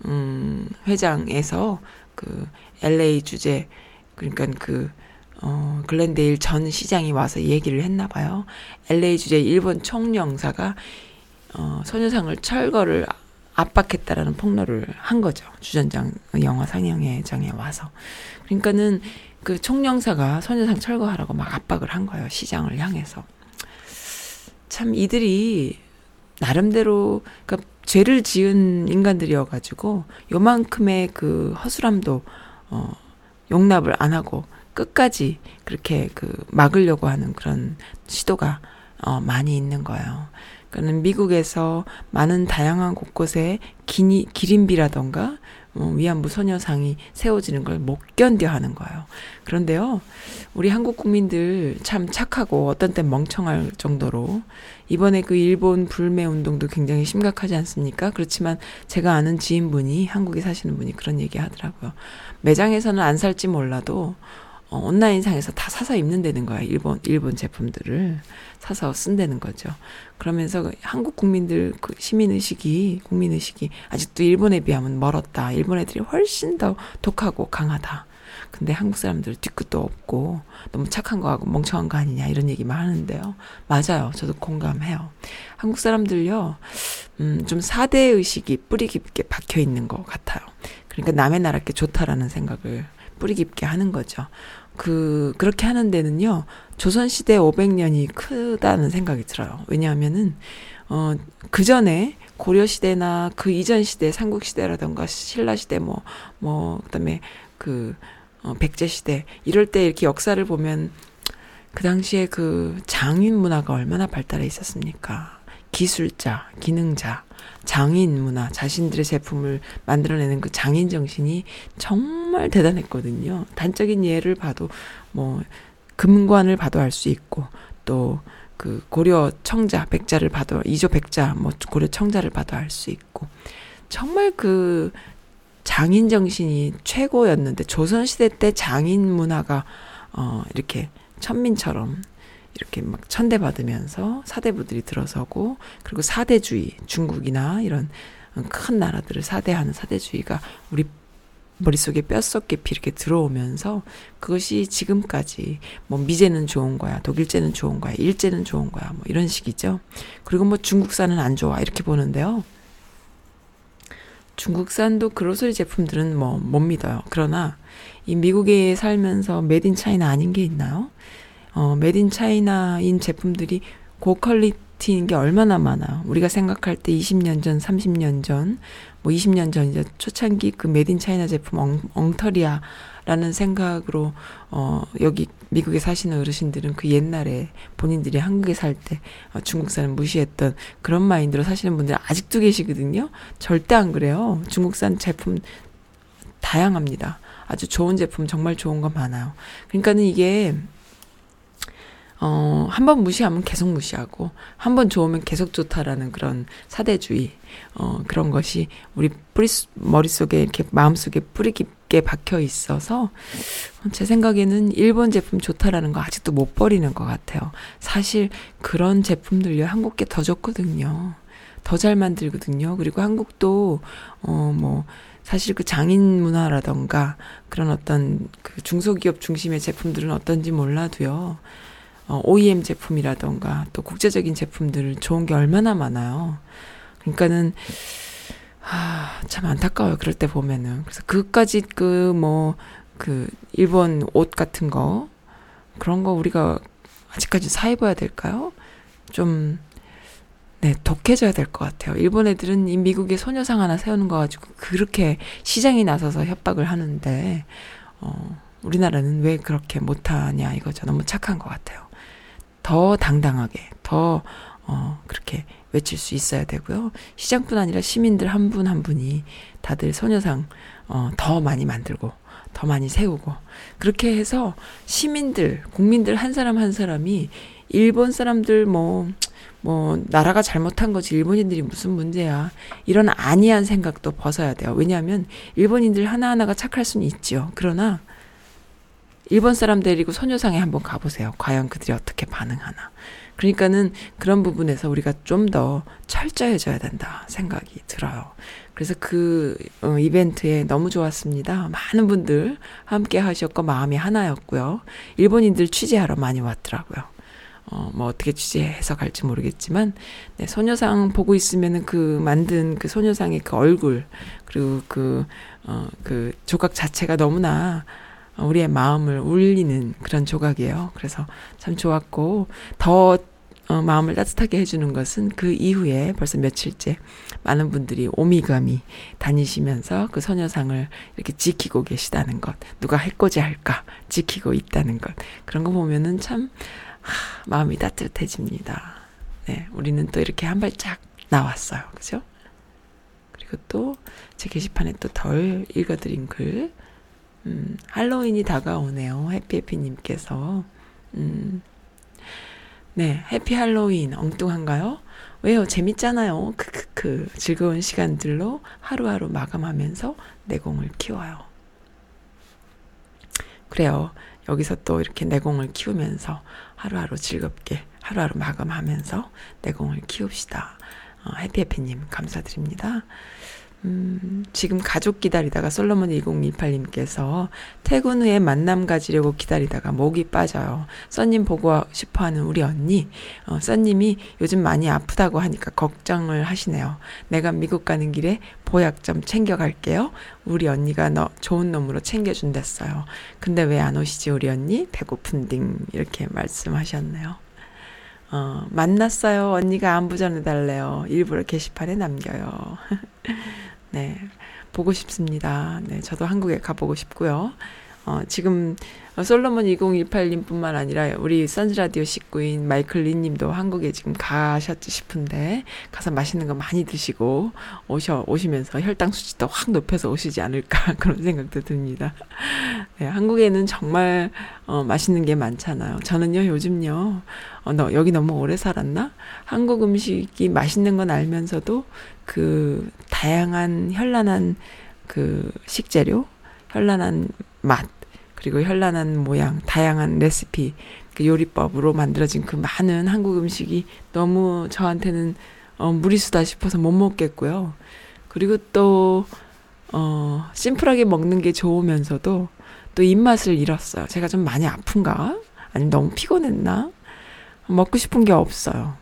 음, 회장에서 그 LA 주재 그러니까 그 어, 글렌데일 전 시장이 와서 얘기를 했나 봐요. LA 주재 일본 총영사가 어, 소녀상을 철거를 압박했다라는 폭로를 한 거죠. 주전장 영화 상영회장에 와서. 그러니까는 그 총영사가 소녀상 철거하라고 막 압박을 한 거예요. 시장을 향해서. 참 이들이 나름대로 그러니까 죄를 지은 인간들이어 가지고 요만큼의 그 허술함도 어 용납을 안 하고 끝까지 그렇게 그 막으려고 하는 그런 시도가 어 많이 있는 거예요. 그러니까는 미국에서 많은 다양한 곳곳에 기니, 기린비라던가 어, 위안부 소녀상이 세워지는 걸 못 견뎌 하는 거예요. 그런데요, 우리 한국 국민들 참 착하고 어떤 땐 멍청할 정도로 이번에 그 일본 불매 운동도 굉장히 심각하지 않습니까? 그렇지만 제가 아는 지인분이 한국에 사시는 분이 그런 얘기 하더라고요. 매장에서는 안 살지 몰라도 어, 온라인상에서 다 사서 입는다는 거야. 일본, 일본 제품들을 사서 쓴다는 거죠. 그러면서 한국 국민들 그 시민의식이, 국민의식이 아직도 일본에 비하면 멀었다. 일본 애들이 훨씬 더 독하고 강하다. 근데 한국 사람들 뒤끝도 없고 너무 착한 거 하고 멍청한 거 아니냐 이런 얘기만 하는데요. 맞아요. 저도 공감해요. 한국 사람들요, 음, 좀 사대 의식이 뿌리 깊게 박혀 있는 것 같아요. 그러니까 남의 나라 게 좋다라는 생각을 뿌리 깊게 하는 거죠. 그, 그렇게 하는 데는요, 조선 시대 500년이 크다는 생각이 들어요. 왜냐하면은, 어, 그 전에 고려 시대나 그 이전 시대, 삼국 시대라던가 신라 시대 뭐, 뭐, 그 다음에 그, 어, 백제 시대, 이럴 때 이렇게 역사를 보면 그 당시에 그 장인 문화가 얼마나 발달해 있었습니까? 기술자, 기능자, 장인 문화, 자신들의 제품을 만들어내는 그 장인 정신이 정말 대단했거든요. 단적인 예를 봐도 뭐 금관을 봐도 알 수 있고 또 그 고려 청자 백자를 봐도 이조 백자 뭐 고려 청자를 봐도 알 수 있고 정말 그 장인 정신이 최고였는데 조선 시대 때 장인 문화가 어 이렇게 천민처럼 이렇게 막 천대받으면서 사대부들이 들어서고 그리고 사대주의 중국이나 이런 큰 나라들을 사대하는 사대주의가 우리 머릿속에 뼛속 깊이 이렇게 들어오면서 그것이 지금까지 뭐 미제는 좋은 거야, 독일제는 좋은 거야, 일제는 좋은 거야, 뭐 이런 식이죠. 그리고 뭐 중국산은 안 좋아 이렇게 보는데요. 중국산도 그로소리 제품들은 뭐 못 믿어요. 그러나 이 미국에 살면서 메딘 차이나 아닌 게 있나요? 어, made in China인 제품들이 고quality인 게 얼마나 많아요. 우리가 생각할 때 20년 전, 30년 전, 뭐 20년 전 이제 초창기 그 made in China 제품 엉, 엉터리야 라는 생각으로 어 여기 미국에 사시는 어르신들은 그 옛날에 본인들이 한국에 살때 어, 중국산을 무시했던 그런 마인드로 사시는 분들 아직도 계시거든요. 절대 안 그래요. 중국산 제품 다양합니다. 아주 좋은 제품 정말 좋은 거 많아요. 그러니까는 이게 어, 한 번 무시하면 계속 무시하고, 한 번 좋으면 계속 좋다라는 그런 사대주의, 어, 그런 것이 우리 뿌리, 머릿속에 이렇게 마음속에 뿌리 깊게 박혀 있어서, 제 생각에는 일본 제품 좋다라는 거 아직도 못 버리는 것 같아요. 사실 그런 제품들요, 한국 게 더 좋거든요. 더 잘 만들거든요. 그리고 한국도, 어, 뭐, 사실 그 장인 문화라던가 그런 어떤 그 중소기업 중심의 제품들은 어떤지 몰라도요. 어, OEM 제품이라던가 또 국제적인 제품들 좋은 게 얼마나 많아요. 그러니까는 아, 참 안타까워요. 그럴 때 보면은. 그래서 그까지 그 뭐 그 일본 옷 같은 거 그런 거 우리가 아직까지 사 입어야 될까요? 좀 네, 독해져야 될 것 같아요. 일본 애들은 이 미국의 소녀상 하나 세우는 거 가지고 그렇게 시장이 나서서 협박을 하는데, 어, 우리나라는 왜 그렇게 못하냐 이거죠. 너무 착한 것 같아요. 더 당당하게, 더, 어, 그렇게 외칠 수 있어야 되고요. 시장뿐 아니라 시민들 한 분한 한 분이 다들 소녀상, 어, 더 많이 만들고, 더 많이 세우고, 그렇게 해서 시민들, 국민들 한 사람 한 사람이 일본 사람들 뭐, 뭐, 나라가 잘못한 거지, 일본인들이 무슨 문제야. 이런 아니한 생각도 벗어야 돼요. 왜냐하면, 일본인들 하나하나가 착할 수는 있죠. 그러나, 일본 사람 데리고 소녀상에 한번 가보세요. 과연 그들이 어떻게 반응하나. 그러니까는 그런 부분에서 우리가 좀 더 철저해져야 된다 생각이 들어요. 그래서 그 어, 이벤트에 너무 좋았습니다. 많은 분들 함께 하셨고 마음이 하나였고요. 일본인들 취재하러 많이 왔더라고요. 어, 뭐 어떻게 취재 해석할지 모르겠지만, 네, 소녀상 보고 있으면은 그 만든 그 소녀상의 그 얼굴, 그리고 그, 어, 그 조각 자체가 너무나 우리의 마음을 울리는 그런 조각이에요. 그래서 참 좋았고 더 어, 마음을 따뜻하게 해주는 것은 그 이후에 벌써 며칠째 많은 분들이 오미감이 다니시면서 그 소녀상을 이렇게 지키고 계시다는 것, 누가 해코지 할까 지키고 있다는 것 그런 거 보면은 참 하, 마음이 따뜻해집니다. 네, 우리는 또 이렇게 한 발짝 나왔어요, 그죠? 그리고 또 제 게시판에 또 덜 읽어드린 글 음, 할로윈이 다가오네요. 해피해피님께서. 음, 네, 해피 할로윈 엉뚱한가요? 왜요? 재밌잖아요. 크크크. 즐거운 시간들로 하루하루 마감하면서 내공을 키워요. 그래요. 여기서 또 이렇게 내공을 키우면서 하루하루 즐겁게 하루하루 마감하면서 내공을 키웁시다. 어, 해피해피님 감사드립니다. 음, 지금 가족 기다리다가 솔로몬 2028님께서 퇴근 후에 만남 가지려고 기다리다가 목이 빠져요. 써님 보고 싶어 하는 우리 언니. 어, 써님이 요즘 많이 아프다고 하니까 걱정을 하시네요. 내가 미국 가는 길에 보약 좀 챙겨갈게요. 우리 언니가 너 좋은 놈으로 챙겨준댔어요. 근데 왜 안 오시지, 우리 언니? 배고픈 딩. 이렇게 말씀하셨네요. 어, 만났어요. 언니가 안부 전해달래요. 일부러 게시판에 남겨요. 네. 보고 싶습니다. 네. 저도 한국에 가보고 싶고요. 어, 지금 솔로몬 2018님 뿐만 아니라 우리 선즈라디오 식구인 마이클 린 님도 한국에 지금 가셨지 싶은데 가서 맛있는 거 많이 드시고 오셔, 오시면서 혈당 수치도 확 높여서 오시지 않을까 그런 생각도 듭니다. 네, 한국에는 정말 어, 맛있는 게 많잖아요. 저는요, 요즘요, 어, 너 여기 너무 오래 살았나? 한국 음식이 맛있는 건 알면서도 그 다양한 현란한 그 식재료, 현란한 맛, 그리고 현란한 모양, 다양한 레시피, 그 요리법으로 만들어진 그 많은 한국 음식이 너무 저한테는 어, 무리수다 싶어서 못 먹겠고요. 그리고 또, 어, 심플하게 먹는 게 좋으면서도 또 입맛을 잃었어요. 제가 좀 많이 아픈가? 아니면 너무 피곤했나? 먹고 싶은 게 없어요.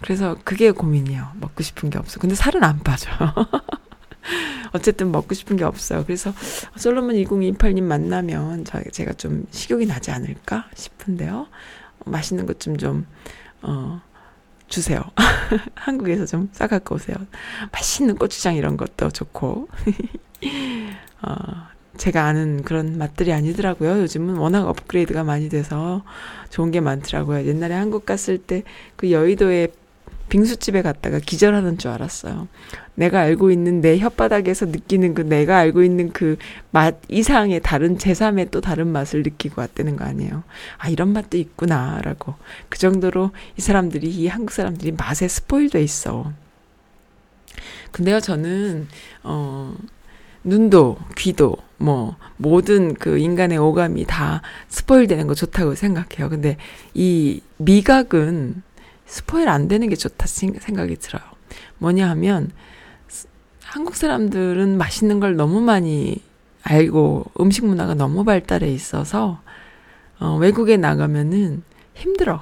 그래서 그게 고민이에요. 먹고 싶은 게 없어. 근데 살은 안 빠져요. 어쨌든 먹고 싶은 게 없어요. 그래서 솔로몬 2028님 만나면 저, 제가 좀 식욕이 나지 않을까 싶은데요. 맛있는 것 좀 좀, 어, 주세요. 한국에서 좀 싸갖고 오세요. 맛있는 고추장 이런 것도 좋고. 어, 제가 아는 그런 맛들이 아니더라고요. 요즘은 워낙 업그레이드가 많이 돼서 좋은 게 많더라고요. 옛날에 한국 갔을 때 그 여의도에 빙수집에 갔다가 기절하는 줄 알았어요. 내가 알고 있는 내 혓바닥에서 느끼는 그 내가 알고 있는 그 맛 이상의 다른 제3의 또 다른 맛을 느끼고 왔다는 거 아니에요. 아, 이런 맛도 있구나라고. 그 정도로 이 사람들이, 이 한국 사람들이 맛에 스포일돼 있어. 근데요, 저는, 어, 눈도, 귀도, 뭐, 모든 그 인간의 오감이 다 스포일 되는 거 좋다고 생각해요. 근데 이 미각은 스포일 안 되는 게 좋다 생각이 들어요. 뭐냐 하면, 한국 사람들은 맛있는 걸 너무 많이 알고 음식 문화가 너무 발달해 있어서, 어, 외국에 나가면은 힘들어.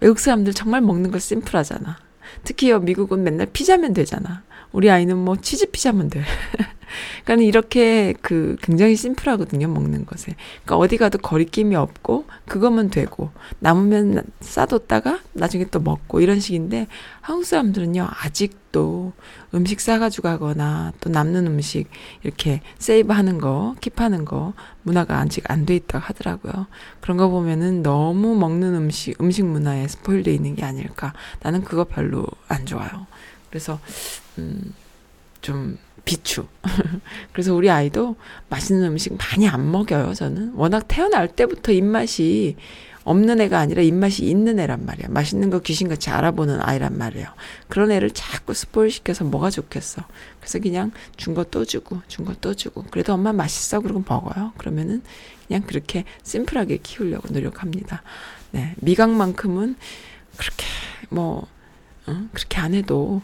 외국 사람들 정말 먹는 거 심플하잖아. 특히 미국은 맨날 피자면 되잖아. 우리 아이는 뭐 치즈 피자면 돼. 그러니까 이렇게 그 굉장히 심플하거든요, 먹는 것에. 그러니까 어디 가도 거리낌이 없고 그거면 되고 남으면 싸뒀다가 나중에 또 먹고 이런 식인데 한국 사람들은요, 아직도 음식 싸가지고 가거나 또 남는 음식 이렇게 세이브 하는 거, 킵하는 거 문화가 아직 안 돼 있다고 하더라고요. 그런 거 보면은 너무 먹는 음식, 음식 문화에 스포일돼 있는 게 아닐까. 나는 그거 별로 안 좋아요. 그래서, 음, 좀 비추. 그래서 우리 아이도 맛있는 음식 많이 안 먹여요, 저는. 워낙 태어날 때부터 입맛이 없는 애가 아니라 입맛이 있는 애란 말이야. 맛있는 거 귀신같이 알아보는 아이란 말이에요. 그런 애를 자꾸 스포일 시켜서 뭐가 좋겠어. 그래서 그냥 준 거 또 주고, 준 거 또 주고. 그래도 엄마 맛있어? 그러고 먹어요. 그러면은 그냥 그렇게 심플하게 키우려고 노력합니다. 네. 미각만큼은 그렇게 뭐, 응? 그렇게 안 해도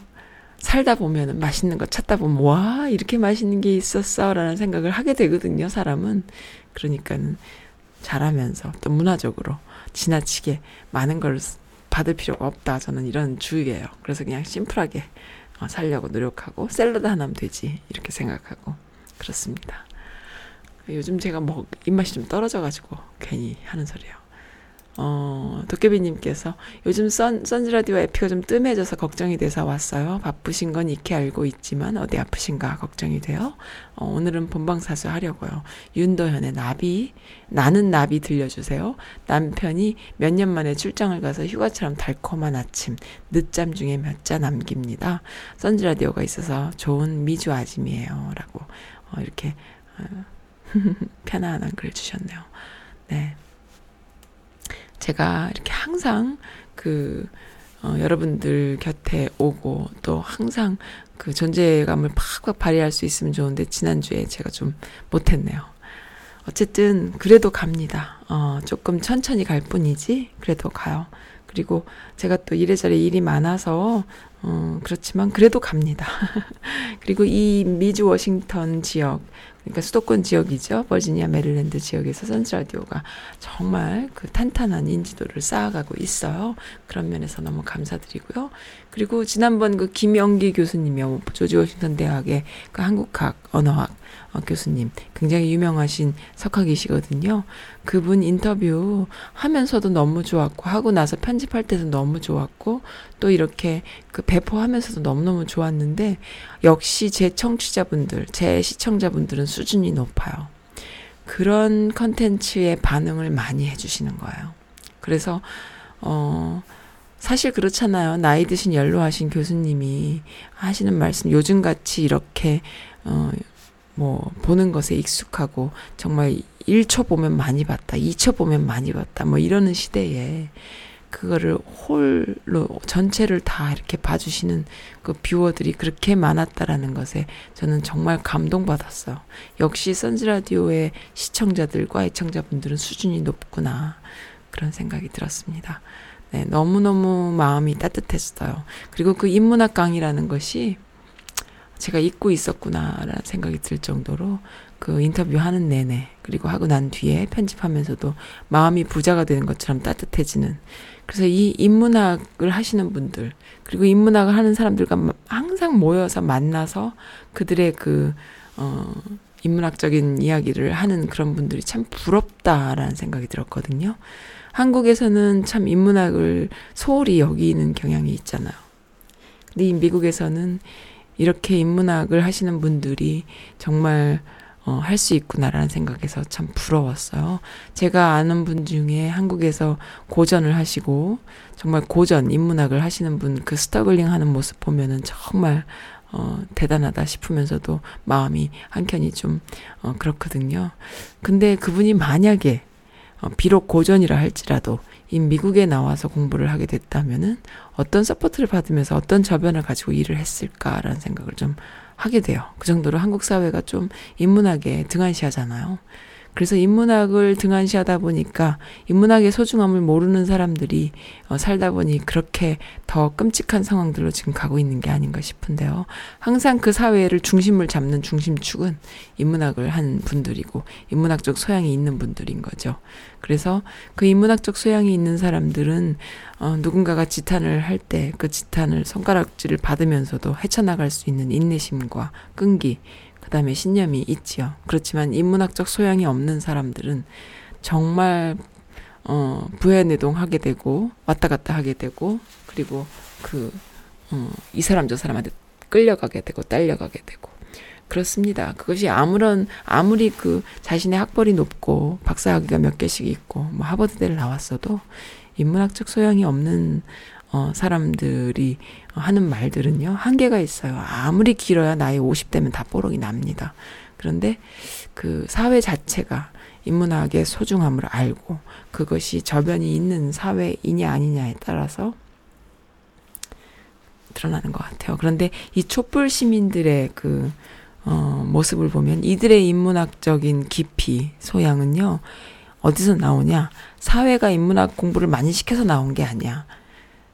살다 보면 맛있는 거 찾다 보면 와 이렇게 맛있는 게 있었어라는 생각을 하게 되거든요 사람은. 그러니까는 잘하면서 또 문화적으로 지나치게 많은 걸 받을 필요가 없다 저는 이런 주의예요. 그래서 그냥 심플하게 어, 살려고 노력하고 샐러드 하나면 되지 이렇게 생각하고 그렇습니다. 요즘 제가 뭐 입맛이 좀 떨어져가지고 괜히 하는 소리예요 어, 도깨비님께서 요즘 선, 선즈라디오 에피가 좀 뜸해져서 걱정이 돼서 왔어요. 바쁘신 건 익히 알고 있지만 어디 아프신가 걱정이 돼요. 어, 오늘은 본방사수 하려고요. 윤도현의 나비, 나는 나비 들려주세요. 남편이 몇 년 만에 출장을 가서 휴가처럼 달콤한 아침, 늦잠 중에 몇 자 남깁니다. 선즈라디오가 있어서 좋은 미주 아침이에요. 라고, 어, 이렇게, 어, 편안한 글 주셨네요. 네. 제가 이렇게 항상 그 어, 여러분들 곁에 오고 또 항상 그 존재감을 팍팍 발휘할 수 있으면 좋은데 지난주에 제가 좀 못했네요. 어쨌든 그래도 갑니다. 어, 조금 천천히 갈 뿐이지 그래도 가요. 그리고 제가 또 이래저래 일이 많아서 어, 그렇지만 그래도 갑니다. 그리고 이 미주 워싱턴 지역, 그러니까 수도권 지역이죠. 버지니아, 메릴랜드 지역에서 선즈라디오가 정말 그 탄탄한 인지도를 쌓아가고 있어요. 그런 면에서 너무 감사드리고요. 그리고 지난번 그 김영기 교수님이요. 조지 워싱턴 대학의 그 한국학, 언어학 어, 교수님 굉장히 유명하신 석학이시거든요. 그분 인터뷰 하면서도 너무 좋았고 하고 나서 편집할 때도 너무 좋았고 또 이렇게 그 배포하면서도 너무너무 좋았는데 역시 제 청취자분들, 제 시청자분들은 수준이 높아요. 그런 컨텐츠에 반응을 많이 해주시는 거예요. 그래서 어 사실 그렇잖아요. 나이 드신 연로하신 교수님이 하시는 말씀 요즘 같이 이렇게 어 뭐 보는 것에 익숙하고 정말 1초 보면 많이 봤다, 2초 보면 많이 봤다, 뭐 이러는 시대에 그거를 홀로 전체를 다 이렇게 봐주시는 그 뷰어들이 그렇게 많았다라는 것에 저는 정말 감동받았어요. 역시 선즈라디오의 시청자들과 애청자분들은 수준이 높구나. 그런 생각이 들었습니다. 네, 너무너무 마음이 따뜻했어요. 그리고 그 인문학 강의라는 것이 제가 잊고 있었구나라는 생각이 들 정도로 그 인터뷰 하는 내내 그리고 하고 난 뒤에 편집하면서도 마음이 부자가 되는 것처럼 따뜻해지는 그래서 이 인문학을 하시는 분들 그리고 인문학을 하는 사람들과 항상 모여서 만나서 그들의 그 어, 인문학적인 이야기를 하는 그런 분들이 참 부럽다라는 생각이 들었거든요. 한국에서는 참 인문학을 소홀히 여기는 경향이 있잖아요. 근데 이 미국에서는 이렇게 인문학을 하시는 분들이 정말 어, 할 수 있구나라는 생각에서 참 부러웠어요. 제가 아는 분 중에 한국에서 고전을 하시고 정말 고전 인문학을 하시는 분 그 struggling 하는 모습 보면은 정말 어, 대단하다 싶으면서도 마음이 한켠이 좀 어, 그렇거든요. 근데 그분이 만약에 어, 비록 고전이라 할지라도 이 미국에 나와서 공부를 하게 됐다면은 어떤 support를 받으면서 어떤 저변을 가지고 일을 했을까라는 생각을 좀 하게 돼요. 그 정도로 한국 사회가 좀 인문학에 등한시하잖아요. 그래서 인문학을 등한시하다 보니까 인문학의 소중함을 모르는 사람들이 어, 살다 보니 그렇게 더 끔찍한 상황들로 지금 가고 있는 게 아닌가 싶은데요. 항상 그 사회를 중심을 잡는 중심축은 인문학을 한 분들이고 인문학적 소양이 있는 분들인 거죠. 그래서 그 인문학적 소양이 있는 사람들은 어, 누군가가 지탄을 할 때 그 지탄을 손가락질을 받으면서도 헤쳐나갈 수 있는 인내심과 끈기 그 다음에 신념이 있지요. 그렇지만 인문학적 소양이 없는 사람들은 정말 어, 부해내동하게 되고 왔다 갔다 하게 되고 그리고 그 어, 이 사람 저 사람한테 끌려가게 되고 딸려가게 되고 그렇습니다. 그것이 아무런 아무리 그 자신의 학벌이 높고 박사학위가 몇 개씩 있고 뭐 하버드대를 나왔어도 인문학적 소양이 없는 어, 사람들이 하는 말들은요, 한계가 있어요. 아무리 길어야 나이 50대면 다 뽀록이 납니다. 그런데 그 사회 자체가 인문학의 소중함을 알고 그것이 저변이 있는 사회이냐 아니냐에 따라서 드러나는 것 같아요. 그런데 이 촛불 시민들의 그, 어, 모습을 보면 이들의 인문학적인 깊이, 소양은요, 어디서 나오냐? 사회가 인문학 공부를 많이 시켜서 나온 게 아니야.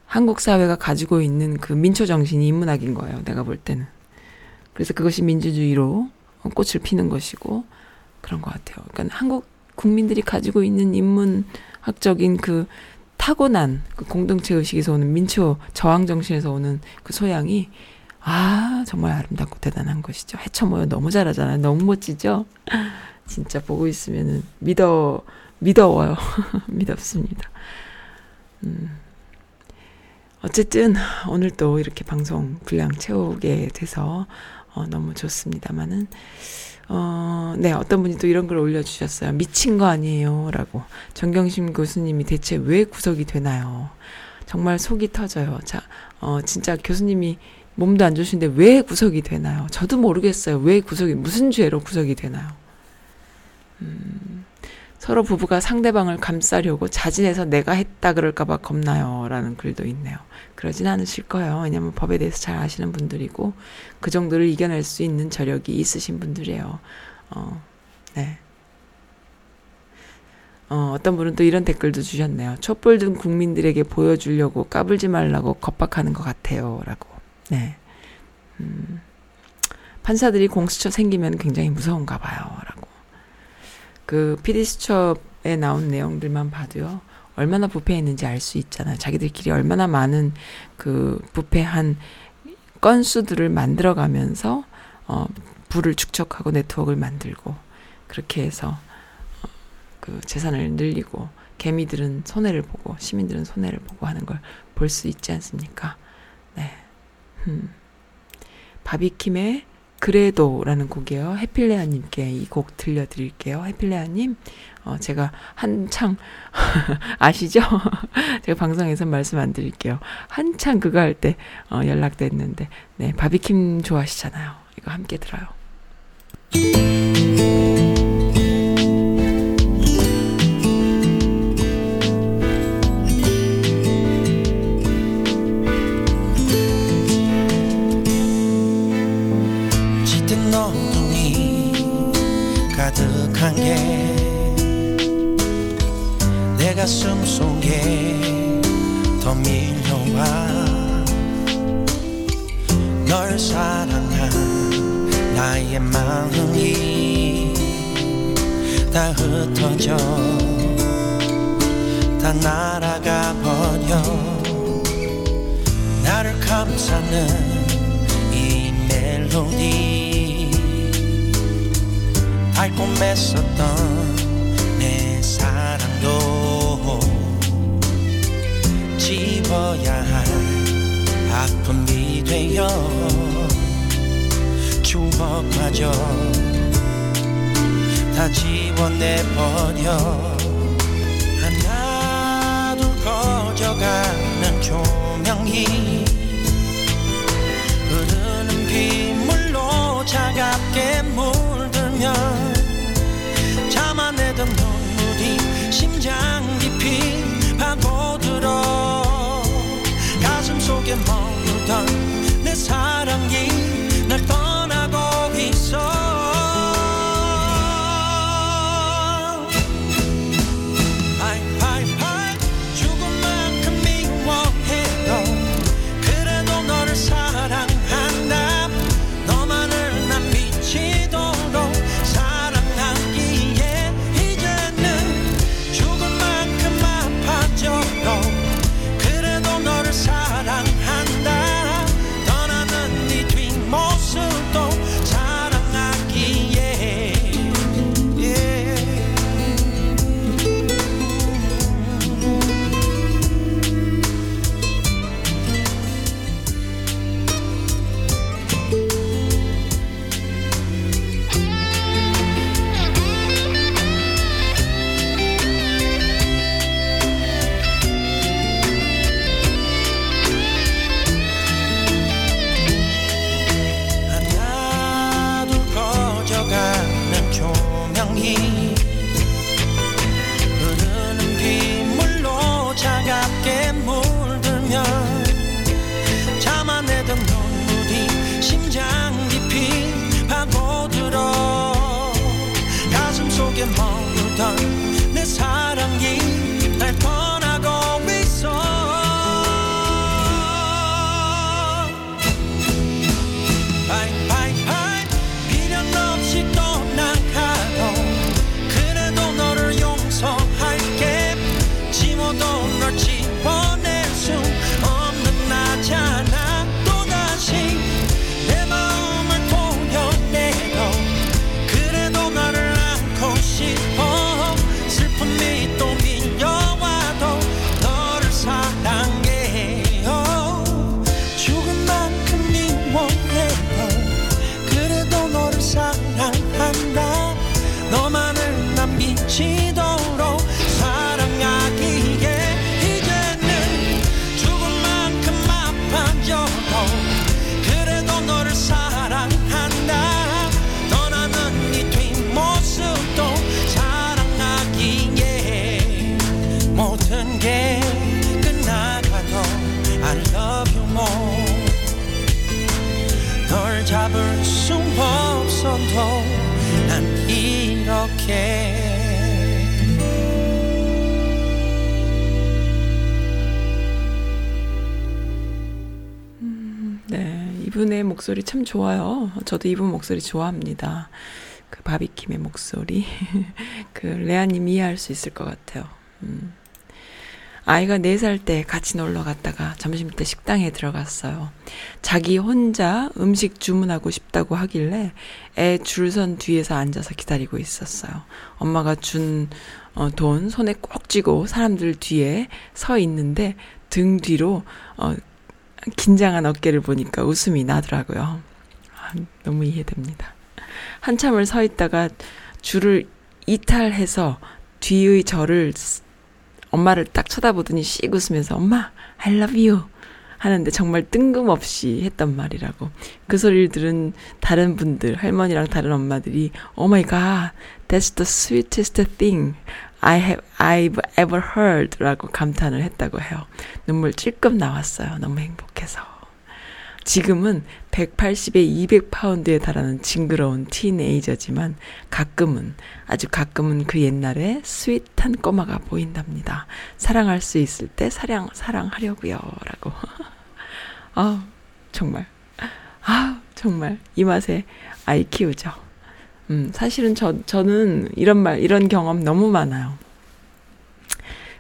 한국 사회가 가지고 있는 그 민초 정신이 인문학인 거예요. 내가 볼 때는. 그래서 그것이 민주주의로 꽃을 피는 것이고 그런 것 같아요. 그러니까 한국 국민들이 가지고 있는 인문학적인 그 타고난 그 공동체 의식에서 오는 민초 저항 정신에서 오는 그 소양이 아 정말 아름답고 대단한 것이죠. 해쳐 모여 너무 잘하잖아요. 너무 멋지죠. 진짜 보고 있으면은 믿어 믿어워요. 믿었습니다. 음. 어쨌든 오늘 또 이렇게 방송 분량 채우게 돼서 어, 너무 좋습니다만은 어, 네, 어떤 분이 또 이런 걸 올려주셨어요. 미친 거 아니에요. 라고. 정경심 교수님이 대체 왜 구속이 되나요? 정말 속이 터져요. 자, 어, 진짜 교수님이 몸도 안 좋으신데 왜 구속이 되나요? 저도 모르겠어요. 왜 구속이, 무슨 죄로 구속이 되나요? 음, 서로 부부가 상대방을 감싸려고 자진해서 내가 했다 그럴까봐 겁나요. 라는 글도 있네요. 그러진 않으실 거예요. 왜냐면 법에 대해서 잘 아시는 분들이고, 그 정도를 이겨낼 수 있는 저력이 있으신 분들이에요. 어, 네. 어, 어떤 분은 또 이런 댓글도 주셨네요. 촛불 든 국민들에게 보여주려고 까불지 말라고 겁박하는 것 같아요. 라고. 네. 음, 판사들이 공수처 생기면 굉장히 무서운가 봐요. 라고. 그 PD수첩에 나온 내용들만 봐도요. 얼마나 부패했는지 알 수 있잖아요. 자기들끼리 얼마나 많은 그 부패한 건수들을 만들어가면서 어, 부를 축적하고 네트워크를 만들고 그렇게 해서 어, 그 재산을 늘리고 개미들은 손해를 보고 시민들은 손해를 보고 하는 걸 볼 수 있지 않습니까? 네. 음. 바비킴의 그래도라는 곡이에요. 해필레아님께 이 곡 들려드릴게요. 해필레아님, 어, 제가 한창, 아시죠? 제가 방송에서 말씀 안 드릴게요. 한창 그거 할 때, 어, 연락됐는데, 네, 바비킴 좋아하시잖아요. 이거 함께 들어요. 없어도 난 이렇게 음, 네, 이분의 목소리 참 좋아요. 저도 이분 목소리 좋아합니다. 그 바비킴의 목소리. 그 레아님 이해할 수 있을 것 같아요. 음. 아이가 4살 때 같이 놀러 갔다가 점심 때 식당에 들어갔어요. 자기 혼자 음식 주문하고 싶다고 하길래 애 줄선 뒤에서 앉아서 기다리고 있었어요. 엄마가 준, 어, 돈 손에 꼭 쥐고 사람들 뒤에 서 있는데 등 뒤로, 어, 긴장한 어깨를 보니까 웃음이 나더라고요. 아, 너무 이해됩니다. 한참을 서 있다가 줄을 이탈해서 뒤의 저를 엄마를 딱 쳐다보더니 씩 웃으면서 엄마 I love you 하는데 정말 뜬금없이 했던 말이라고. 그 소리를 들은 다른 분들, 할머니랑 다른 엄마들이 Oh my god, that's the sweetest thing I have I've ever heard 라고 감탄을 했다고 해요. 눈물 찔끔 나왔어요. 너무 행복해서. 지금은 180에 200파운드에 달하는 징그러운 티네이저지만 가끔은 아주 가끔은 그 옛날에 스윗한 꼬마가 보인답니다. 사랑할 수 있을 때 사랑 사랑하려고요라고. 아 정말 아 정말 이 맛에 아이 키우죠. 음 사실은 저 저는 이런 말 이런 경험 너무 많아요.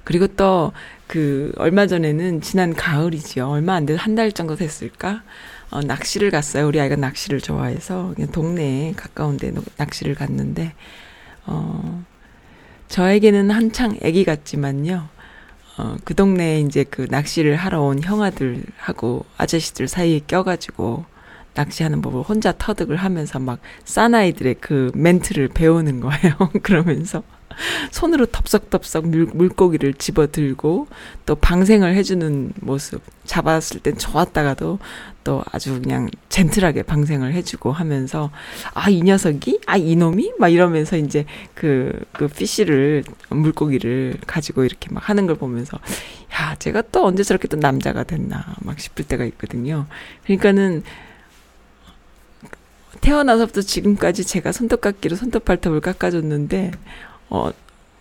그리고 또 그 얼마 전에는 지난 가을이지요. 얼마 안돼한달 정도 됐을까? 어, 낚시를 갔어요. 우리 아이가 낚시를 좋아해서 그냥 동네에 가까운데 낚시를 갔는데 어 저에게는 한창 아기 같지만요. 어, 그 동네에 이제 그 낚시를 하러 온 형아들하고 아저씨들 사이에 껴가지고 낚시하는 법을 혼자 터득을 하면서 막 사나이들의 그 멘트를 배우는 거예요. 그러면서 손으로 덥석덥석 물, 물고기를 집어들고 또 방생을 해주는 모습 잡았을 땐 좋았다가도 또 아주 그냥 젠틀하게 방생을 해주고 하면서 아 이 녀석이 아 이놈이 막 이러면서 이제 그그 그 피쉬를 물고기를 가지고 이렇게 막 하는 걸 보면서 야 제가 또 언제 저렇게 또 남자가 됐나 막 싶을 때가 있거든요. 그러니까는 태어나서부터 지금까지 제가 손톱깎이로 손톱 발톱을 깎아줬는데 어,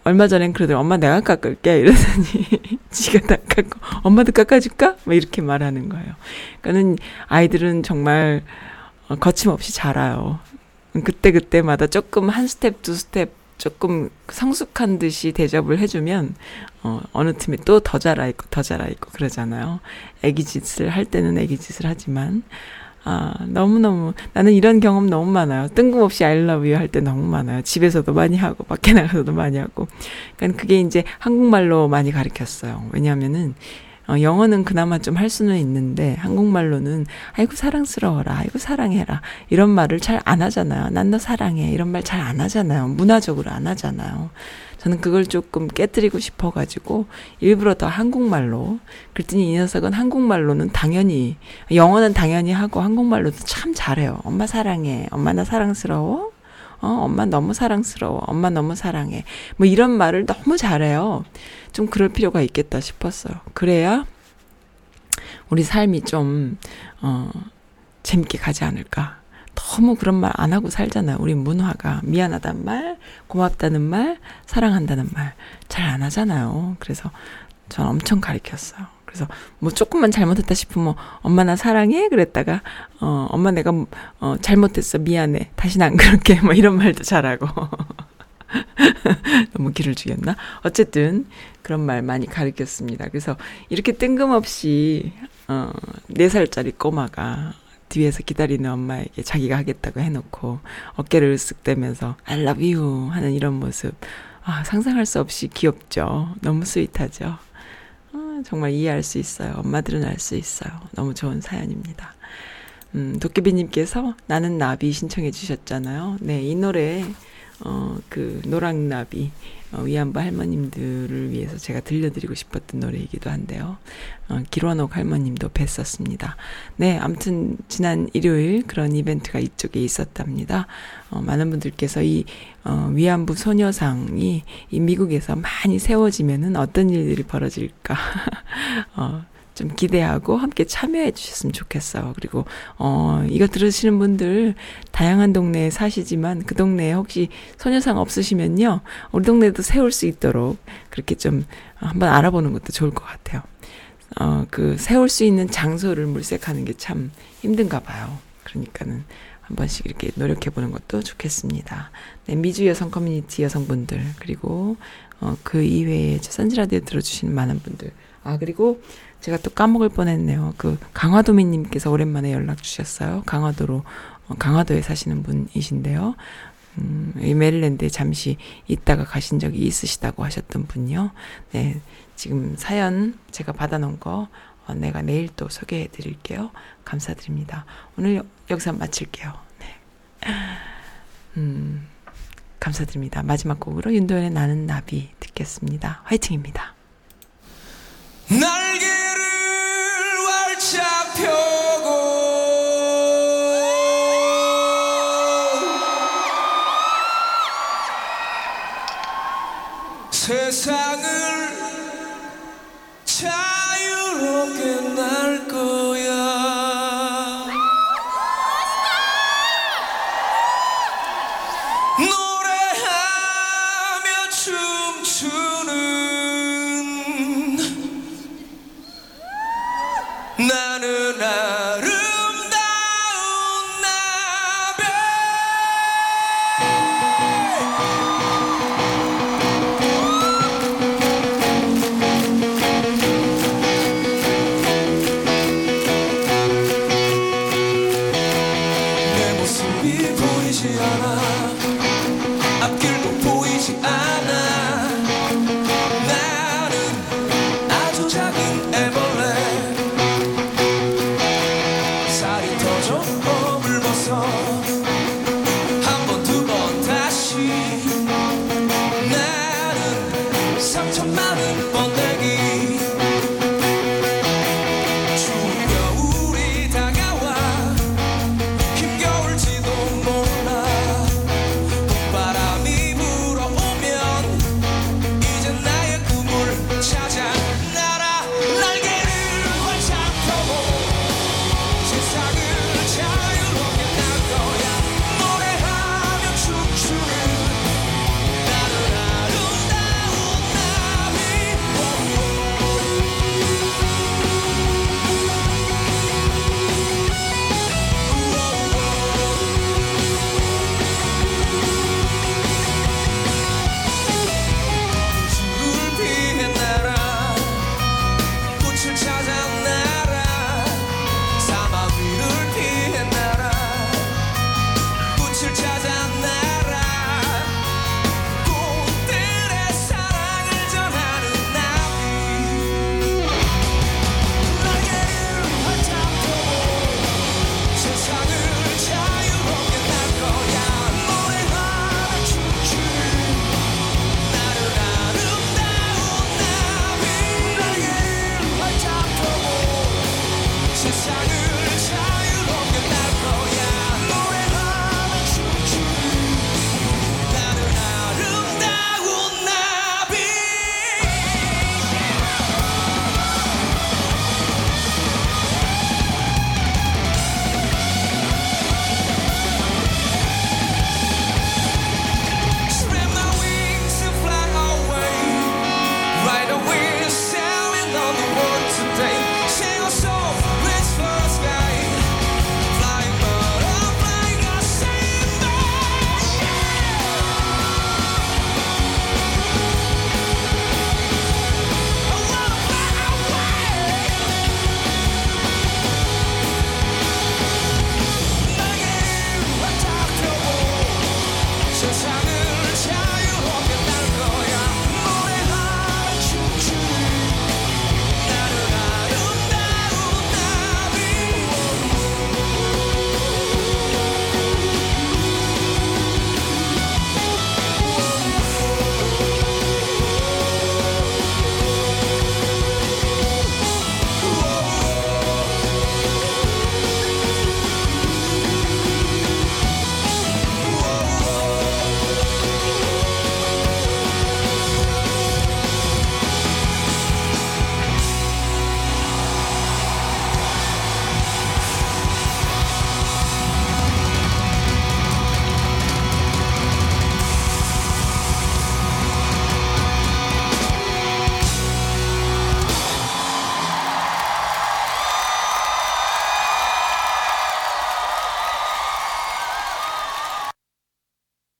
얼마 전엔 그러더니 엄마 내가 깎을게 이러더니 지가 다 깎고 엄마도 깎아줄까? 뭐 이렇게 말하는 거예요. 그러니까는 아이들은 정말 어, 거침없이 자라요. 그때 그때마다 조금 한 스텝 두 스텝 조금 성숙한 듯이 대접을 해주면 어, 어느 틈에 또 더 자라 있고 더 자라 있고 그러잖아요. 애기 짓을 할 때는 애기 짓을 하지만 아, 너무너무, 나는 이런 경험 너무 많아요. 뜬금없이 I love you 할 때 너무 많아요. 집에서도 많이 하고, 밖에 나가서도 많이 하고. 그러니까 그게 이제 한국말로 많이 가르쳤어요. 왜냐하면은, 어, 영어는 그나마 좀 할 수는 있는데, 한국말로는, 아이고, 사랑스러워라. 아이고, 사랑해라. 이런 말을 잘 안 하잖아요. 난 너 사랑해. 이런 말 잘 안 하잖아요. 문화적으로 안 하잖아요. 저는 그걸 조금 깨뜨리고 싶어가지고 일부러 더 한국말로 그랬더니 이 녀석은 한국말로는 당연히 영어는 당연히 하고 한국말로도 참 잘해요. 엄마 사랑해. 엄마 나 사랑스러워. 어, 엄마 너무 사랑스러워. 엄마 너무 사랑해. 뭐 이런 말을 너무 잘해요. 좀 그럴 필요가 있겠다 싶었어요. 그래야 우리 삶이 좀, 어, 재밌게 가지 않을까. 너무 그런 말 안 하고 살잖아요. 우리 문화가 미안하다는 말, 고맙다는 말, 사랑한다는 말 잘 안 하잖아요. 그래서 전 엄청 가르쳤어요. 그래서 뭐 조금만 잘못했다 싶으면 뭐 엄마 나 사랑해? 그랬다가 어 엄마 내가 어 잘못했어. 미안해. 다시는 안 그럴게. 뭐 이런 말도 잘하고. 너무 길을 죽였나? 어쨌든 그런 말 많이 가르쳤습니다. 그래서 이렇게 뜬금없이 어 4살짜리 꼬마가 뒤에서 기다리는 엄마에게 자기가 하겠다고 해놓고 어깨를 으쓱대면서 I love you 하는 이런 모습. 아, 상상할 수 없이 귀엽죠. 너무 스윗하죠. 아, 정말 이해할 수 있어요. 엄마들은 알 수 있어요. 너무 좋은 사연입니다. 음, 도깨비님께서 나는 나비 신청해 주셨잖아요. 네, 이 노래, 어, 그, 노랑나비. 어, 위안부 할머님들을 위해서 제가 들려드리고 싶었던 노래이기도 한데요. 어, 기원옥 할머님도 뵀었습니다. 네, 아무튼 지난 일요일 그런 이벤트가 이쪽에 있었답니다. 어, 많은 분들께서 이 어, 위안부 소녀상이 이 미국에서 많이 세워지면은 어떤 일들이 벌어질까 어, 좀 기대하고 함께 참여해 주셨으면 좋겠어요. 그리고, 어, 이거 들으시는 분들 다양한 동네에 사시지만 그 동네에 혹시 소녀상 없으시면요. 우리 동네도 세울 수 있도록 그렇게 좀 한번 알아보는 것도 좋을 것 같아요. 어, 그 세울 수 있는 장소를 물색하는 게 참 힘든가 봐요. 그러니까는 한 번씩 이렇게 노력해 보는 것도 좋겠습니다. 네, 미주 여성 커뮤니티 여성분들 그리고 어, 그 이외에 저 선지라디오 들어주시는 많은 분들 아 그리고 제가 또 까먹을 뻔했네요. 그 강화도민님께서 오랜만에 연락 주셨어요. 강화도로 어, 강화도에 사시는 분이신데요. 음, 이 메릴랜드에 잠시 있다가 가신 적이 있으시다고 하셨던 분요. 네, 지금 사연 제가 받아놓은 거 어, 내가 내일 또 소개해 드릴게요. 감사드립니다. 오늘 여, 여기서 마칠게요. 네. 음, 감사드립니다. 마지막 곡으로 윤도현의 나는 나비 듣겠습니다. 화이팅입니다. 날개를 활짝 펴고 세상